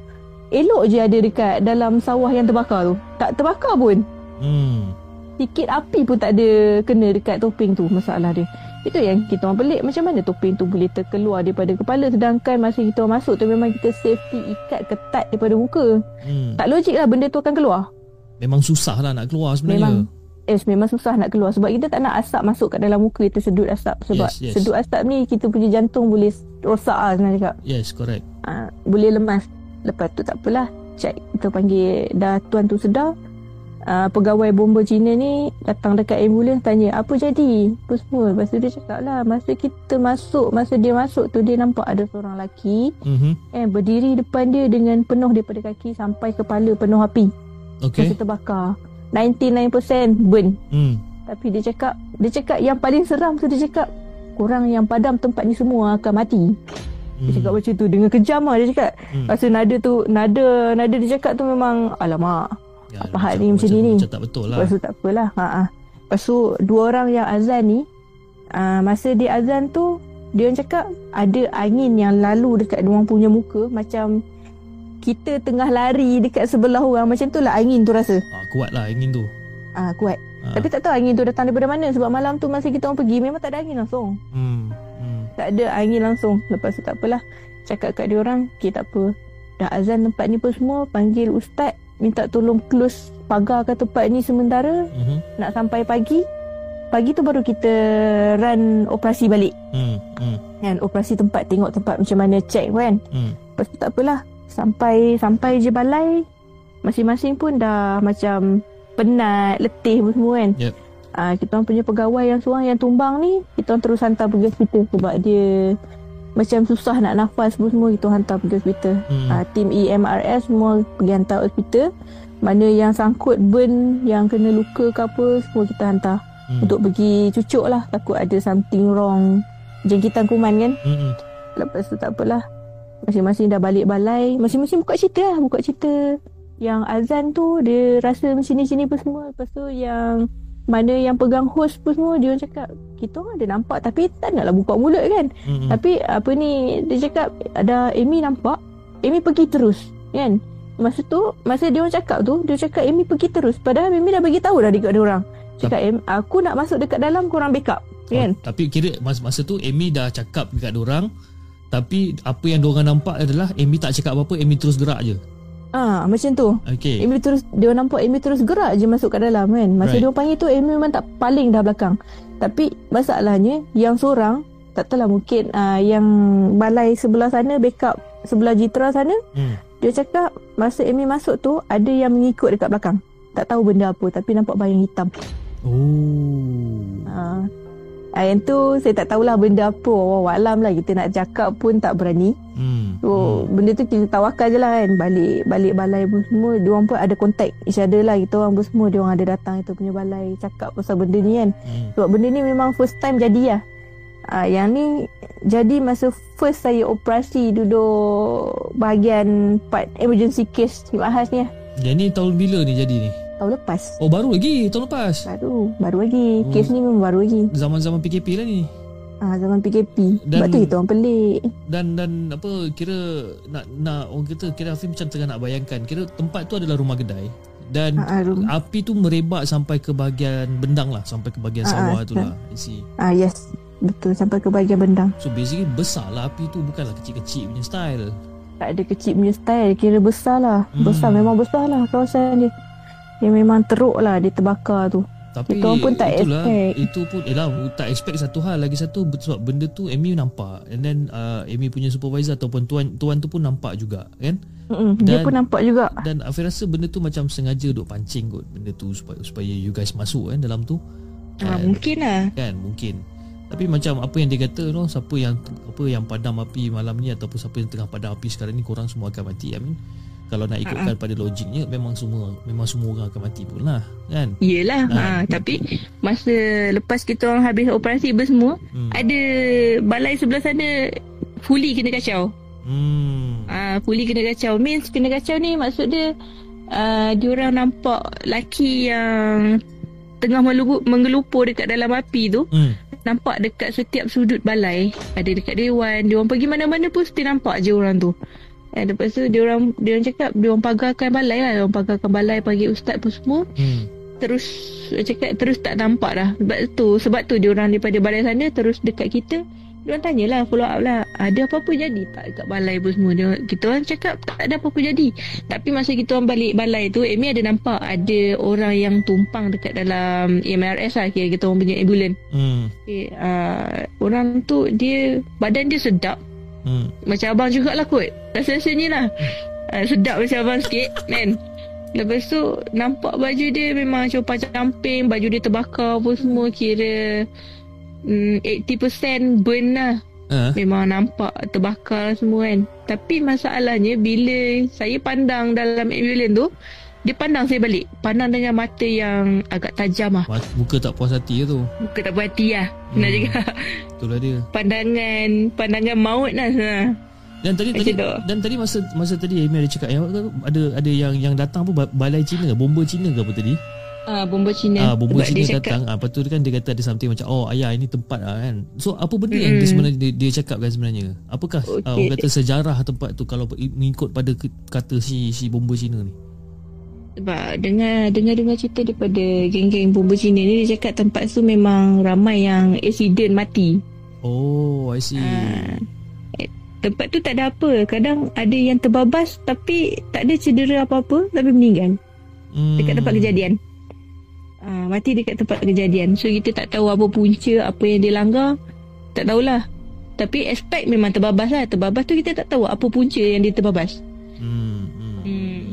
elok je ada dekat dalam sawah yang terbakar tu. Tak terbakar pun. Hmm. Sikit api pun tak ada kena dekat topeng tu masalah dia. Itu yang kita orang pelik macam mana topeng tu boleh terkeluar daripada kepala sedangkan masa kita orang masuk tu memang kita safety ikat ketat daripada muka. Hmm. Tak logik lah benda tu akan keluar. Memang susah lah nak keluar sebenarnya. Memang Yes, memang susah nak keluar sebab kita tak nak asap masuk kat dalam muka kita sedut asap sebab Yes, yes. sedut asap ni kita punya jantung boleh rosak lah senang cakap. Yes, correct. uh, boleh lemas. Lepas tu tak apalah. Check kita panggil dah tuan tu sedar. Uh, pegawai bomba Cina ni datang dekat ambulans tanya apa jadi apa semua lepas tu dia cakap lah masa kita masuk masa dia masuk tu dia nampak ada seorang lelaki Mhm. eh berdiri depan dia dengan penuh daripada kaki sampai kepala penuh api Okay. masa terbakar 99% burn Hmm. tapi dia cakap dia cakap yang paling seram tu dia cakap korang yang padam tempat ni semua akan mati dia cakap macam tu dengan kejam lah dia cakap. Hmm. Rasa nada tu nada nada dia cakap tu memang alamak. Ya, apa hal ni macam ni ni? Macam tak betul lah. Lepas tu tak apalah. Ha ah. Lepas tu dua orang yang azan ni uh, masa dia azan tu dia orang cakap ada angin yang lalu dekat dia punya muka macam kita tengah lari dekat sebelah orang macam tu lah angin tu rasa. Ah, kuat lah angin tu. Ah kuat. Ah. Tapi tak tahu angin tu datang daripada mana sebab malam tu masa kita orang pergi memang tak ada angin langsung. Hmm. Hmm. Tak ada angin langsung. Lepas tu tak apalah. Cakap kat dia orang, okay tak apa. Dah azan tempat ni pun semua, panggil ustaz, minta tolong close pagar ke tempat ni sementara Mhm. nak sampai pagi. Pagi tu baru kita run operasi balik. Hmm. Hmm. Kan operasi tempat tengok tempat macam mana check kan. Hmm. Lepas tu tak apalah. Sampai sampai je balai masing-masing pun dah macam penat, letih semua kan. Yep. Ah kita orang punya pegawai yang seorang yang tumbang ni, kita orang terus hantar pergi hospital sebab dia macam susah nak nafas pun semua kita hantar pergi hospital. Hmm. Ah tim EMRS semua pergi hantar hospital. Mana yang sangkut burn, yang kena luka ke apa, semua kita hantar. Hmm. untuk pergi cucuk lah takut ada something wrong jangkitan kuman kan Mm-mm. lepas tu tak apalah masing-masing dah balik balai. Masing-masing buka cerita lah buka cerita yang azan tu dia rasa macam ni sini pun semua. Lepas tu yang mana yang pegang host pun semua dia orang cakap kita orang ada nampak tapi tak naklah buka mulut kan. Mm-mm. tapi apa ni dia cakap ada Amy nampak Amy pergi terus kan? Masa tu masa dia orang cakap tu dia cakap Amy pergi terus. Padahal Amy dah bagi tahu dah dekat dia orang. Cakap "Em, aku nak masuk dekat dalam korang backup kan? Oh, tapi kira masa, masa tu Amy dah cakap dekat orang tapi apa yang diorang nampak adalah Amy tak cakap apa-apa Amy terus gerak je. ah macam tu Okay. Amy terus dia nampak Amy terus gerak je masuk kat dalam kan masa Right. dia panggil tu Amy memang tak paling dah belakang tapi masalahnya yang seorang tak tahulah mungkin uh, yang balai sebelah sana backup sebelah Jitra sana Hmm. dia cakap masa Amy masuk tu ada yang mengikut dekat belakang tak tahu benda apa tapi nampak bayang hitam Oh. Ha. Yang tu saya tak tahulah benda apa. Wallahu alam lah kita nak cakap pun tak berani. Hmm. So hmm. benda tu kita tawakal je lah kan. Balik balik balai pun semua. Dia orang pun ada contact each other lah. Kita orang pun semua dia orang ada datang itu punya balai cakap pasal benda ni kan. Hmm. Sebab benda ni memang first time jadi lah. Ah, yang ni jadi masa first saya operasi duduk bahagian part emergency case Cik Mahas ni lah. Yang ni tahun bila ni jadi ni? Tahun lepas. Oh baru lagi tahun lepas. Baru. Baru lagi. Hmm. Kes ni memang baru lagi. Zaman-zaman PKP lah ni. Ah, zaman PKP. Dan- Sebab tu kita orang pelik. Dan dan apa kira nak nak orang kata kira Afif macam tengah nak bayangkan kira tempat tu adalah rumah kedai dan Ah, ah, rumah. api tu merebak sampai ke bahagian bendang lah sampai ke bahagian Ah, sawah ah, tu lah. Ah yes, betul sampai ke bahagian bendang. So basically besar lah api tu bukanlah kecil-kecil punya style. Tak ada kecil punya style, kira besar lah. Hmm. Besar memang besar lah kawasan dia. Dia memang teruk lah dia terbakar tu. Tapi Kita pun tak itulah, expect. Itu pun eh lah tak expect satu hal lagi satu sebab benda tu Amy nampak and then uh, Amy punya supervisor ataupun tuan tuan tu pun nampak juga kan. Mm-mm, dia Dan- pun nampak juga. Dan Afif rasa benda tu macam sengaja duk pancing kot benda tu supaya supaya you guys masuk kan dalam tu. Ah, And- mungkin lah. kan mungkin tapi macam apa yang dia kata no siapa yang apa yang padam api malam ni ataupun siapa yang tengah padam api sekarang ni korang semua akan mati I mean kalau nak ikutkan pada logiknya memang semua memang semua orang akan mati pun lah kan Yelah, Ah. ha, tapi masa lepas kita orang habis operasi bersemua, hmm. ada balai sebelah sana fully kena kacau. hmm. Ah, fully kena kacau. Means kena kacau ni maksud dia uh, diorang nampak laki yang tengah menggelupur dekat dalam api tu Hmm. nampak dekat setiap sudut balai ada dekat dewan dia orang pergi mana-mana pun mesti nampak je orang tu Eh, lepas tu dia orang dia orang cakap dia orang pagarkan balai lah. Dia orang pagarkan balai panggil ustaz pun semua. Hmm. terus cakap terus tak nampak dah sebab tu sebab tu dia orang daripada balai sana terus dekat kita dia orang tanyalah follow up lah. Ada apa-apa jadi tak dekat balai pun semua? Dia kita orang cakap tak ada apa-apa jadi. Tapi masa kita orang balik balai tu Amy ada nampak ada orang yang tumpang dekat dalam MRS lah kira kita orang punya ambulans. Hmm. Okay, uh, orang tu dia badan dia sedap Hmm. macam abang jugalah kot. Rasa-rasanya lah. Uh, sedap macam abang sikit kan? Lepas tu nampak baju dia memang macam camping baju dia terbakar pun semua kira mm, 80% burn lah. Ah. memang nampak terbakar semua kan. Tapi masalahnya bila saya pandang dalam ambulans tu dia pandang saya balik pandang dengan mata yang agak tajam lah Muka tak puas hati ke tu bukan tak berhati lah nak Hmm. cakap Itulah dia pandangan pandangan maut lah ha. Dan tadi Macam tadi tu. dan tadi masa masa tadi Amy ada cakap yang ada ada yang yang datang ba- balai Cina bomba Cina ke apa tadi? Ah, bomba Cina. Ah bomba Sebab Cina dia datang ah lepas tu kan dia kata ada something macam oh ayah ini tempat ah kan. So apa benda yang dia sebenarnya dia, dia cakap kan sebenarnya? Apakah okay. Okey. orang kata sejarah tempat tu kalau mengikut pada kata si si bomba Cina ni? Sebab dengar dengar dengar cerita daripada geng-geng bomba Cina ni dia cakap tempat tu memang ramai yang accident mati. Oh, I see. Ah, eh, tempat tu tak ada apa. Kadang ada yang terbabas tapi tak ada cedera apa-apa tapi meninggal Hmm. dekat tempat kejadian. Ah, mati dekat tempat kejadian. So kita tak tahu apa punca apa yang dia langgar. Tak tahulah. Tapi aspek memang terbabas lah. Terbabas tu kita tak tahu apa punca yang dia terbabas. Hmm. hmm. Hmm.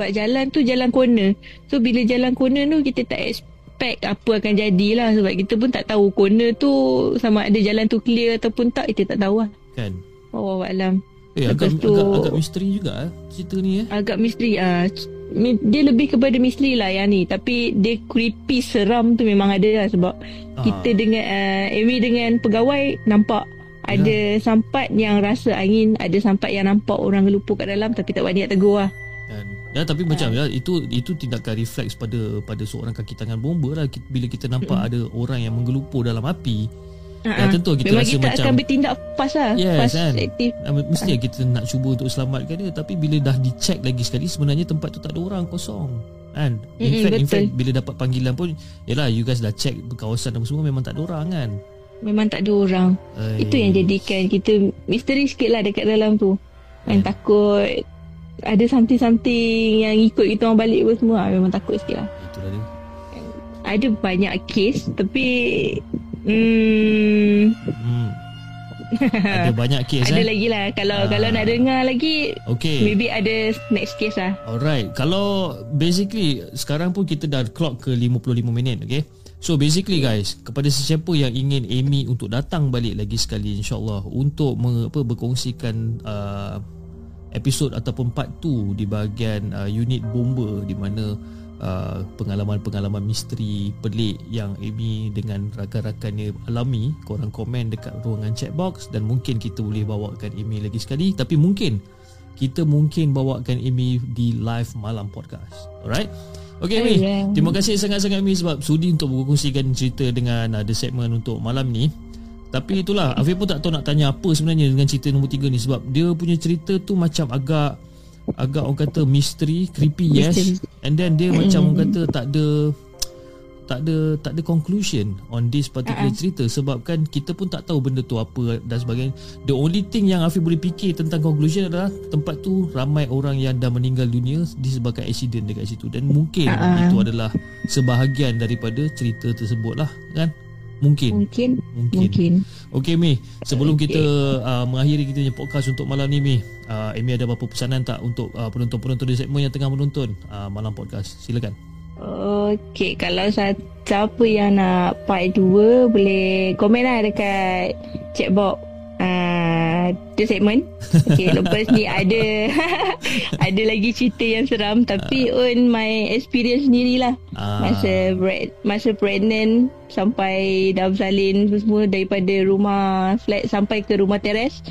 Sebab jalan tu jalan corner. So bila jalan corner tu kita tak expect apa akan jadilah sebab kita pun tak tahu corner tu sama ada jalan tu clear ataupun tak kita tak tahu lah. Kan. Oh alam. Eh agak, tu- agak agak misteri juga eh cerita ni eh. Agak misteri ah mi- dia lebih kepada misteri lah yang ni tapi dia creepy seram tu memang ada lah sebab Ah. kita dengan uh, Amy dengan pegawai nampak ada sampat yang rasa angin ada sampat yang nampak orang gelupur kat dalam tapi tak berani nak tegur lah Dan, ya, tapi macam ya, itu itu tindakan refleks pada pada seorang kaki tangan bomba lah. Bila kita nampak ada orang yang menggelupur dalam api Ya, Ah, tentu kita memang rasa kita macam akan bertindak fast lah Yes, fast kan? aktif. Ah, Mesti kita nak cuba untuk selamatkan dia. Tapi bila dah dicek lagi sekali Sebenarnya tempat tu tak ada orang Kosong. Kan? In fact in fact bila dapat panggilan pun yalah you guys dah check kawasan apa semua memang tak ada orang kan? Memang tak ada orang. Ai. Itu yang jadikan kita misteri sikit lah dekat dalam tu. Hmm. takut ada something-something yang ikut kita orang balik pun semua. Memang takut sikit lah. itulah dia Ada banyak kes tapi hmm, hmm. ada banyak kes ada eh lagi lah. Kalau Ah. kalau nak dengar lagi okay maybe ada next case lah. Alright, kalau basically sekarang pun kita dah clock ke 55 minit, okay? So basically guys, kepada sesiapa yang ingin Amy untuk datang balik lagi sekali insyaAllah untuk me, apa, berkongsikan uh, episod ataupun part 2 di bahagian uh, unit bomba di mana uh, pengalaman-pengalaman misteri pelik yang Amy dengan rakan-rakannya alami, korang komen dekat ruangan chat box dan mungkin kita boleh bawakan Amy lagi sekali tapi mungkin kita mungkin bawakan Amy di live malam podcast. Alright? Okay Amy, terima kasih sangat-sangat Amy sebab sudi untuk berkongsikan cerita dengan uh, The Segment untuk malam ni. Tapi itulah, Afif pun tak tahu nak tanya apa sebenarnya dengan cerita nombor 3 ni sebab dia punya cerita tu macam agak agak orang kata misteri, creepy yes. And then dia macam orang kata tak ada tak ada tak ada conclusion on this particular uh-huh. cerita sebab kan kita pun tak tahu benda tu apa dan sebagainya. The only thing yang Afiq boleh fikir tentang conclusion adalah tempat tu ramai orang yang dah meninggal dunia disebabkan accident dekat situ dan mungkin uh-huh. Itu adalah sebahagian daripada cerita tersebut lah kan. Mungkin. Mungkin Mungkin. mungkin. Okey Mi, sebelum Okey. kita uh, mengakhiri kita punya podcast untuk malam ni Mi, uh, Amy ada apa-apa pesanan tak untuk uh, penonton-penonton di segmen yang tengah menonton uh, malam podcast? Silakan. Okey, kalau siapa yang nak part 2 boleh komen lah dekat chat box uh, the segment. Okey, lepas ni ada ada lagi cerita yang seram tapi on my experience sendirilah. Ah. Masa pre- masa pregnant sampai dah bersalin semua daripada rumah flat sampai ke rumah teres.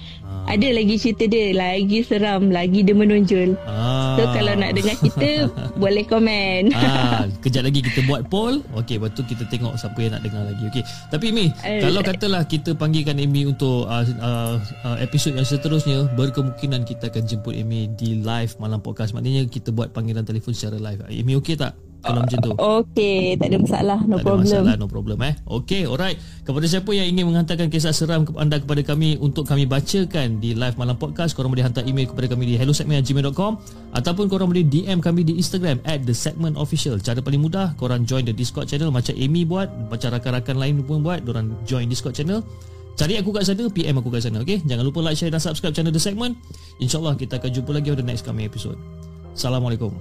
Ada lagi cerita dia lagi seram, lagi dia menonjol. Ah. So kalau nak dengar kita boleh komen. Ah, kejap lagi kita buat poll. Okey, lepas tu kita tengok siapa yang nak dengar lagi. Okey. Tapi Mi, Eh, kalau katalah kita panggilkan Amy untuk uh, uh, uh, episod yang seterusnya, berkemungkinan kita akan jemput Amy di live malam podcast. Maknanya kita buat panggilan telefon secara live. Amy okey tak? Kalau macam tu. Okey, tak ada masalah, no tak problem. ada masalah, no problem eh. Okey, alright. Kepada siapa yang ingin menghantarkan kisah seram kepada anda kepada kami untuk kami bacakan di live malam podcast, korang boleh hantar email kepada kami di hellosegment@gmail.com ataupun korang boleh DM kami di Instagram at the segment official. Cara paling mudah, korang join the Discord channel macam Amy buat, macam rakan-rakan lain pun buat, korang join Discord channel. Cari aku kat sana, PM aku kat sana, okey? Jangan lupa like, share dan subscribe channel The Segment. InsyaAllah kita akan jumpa lagi pada next coming episode. Assalamualaikum.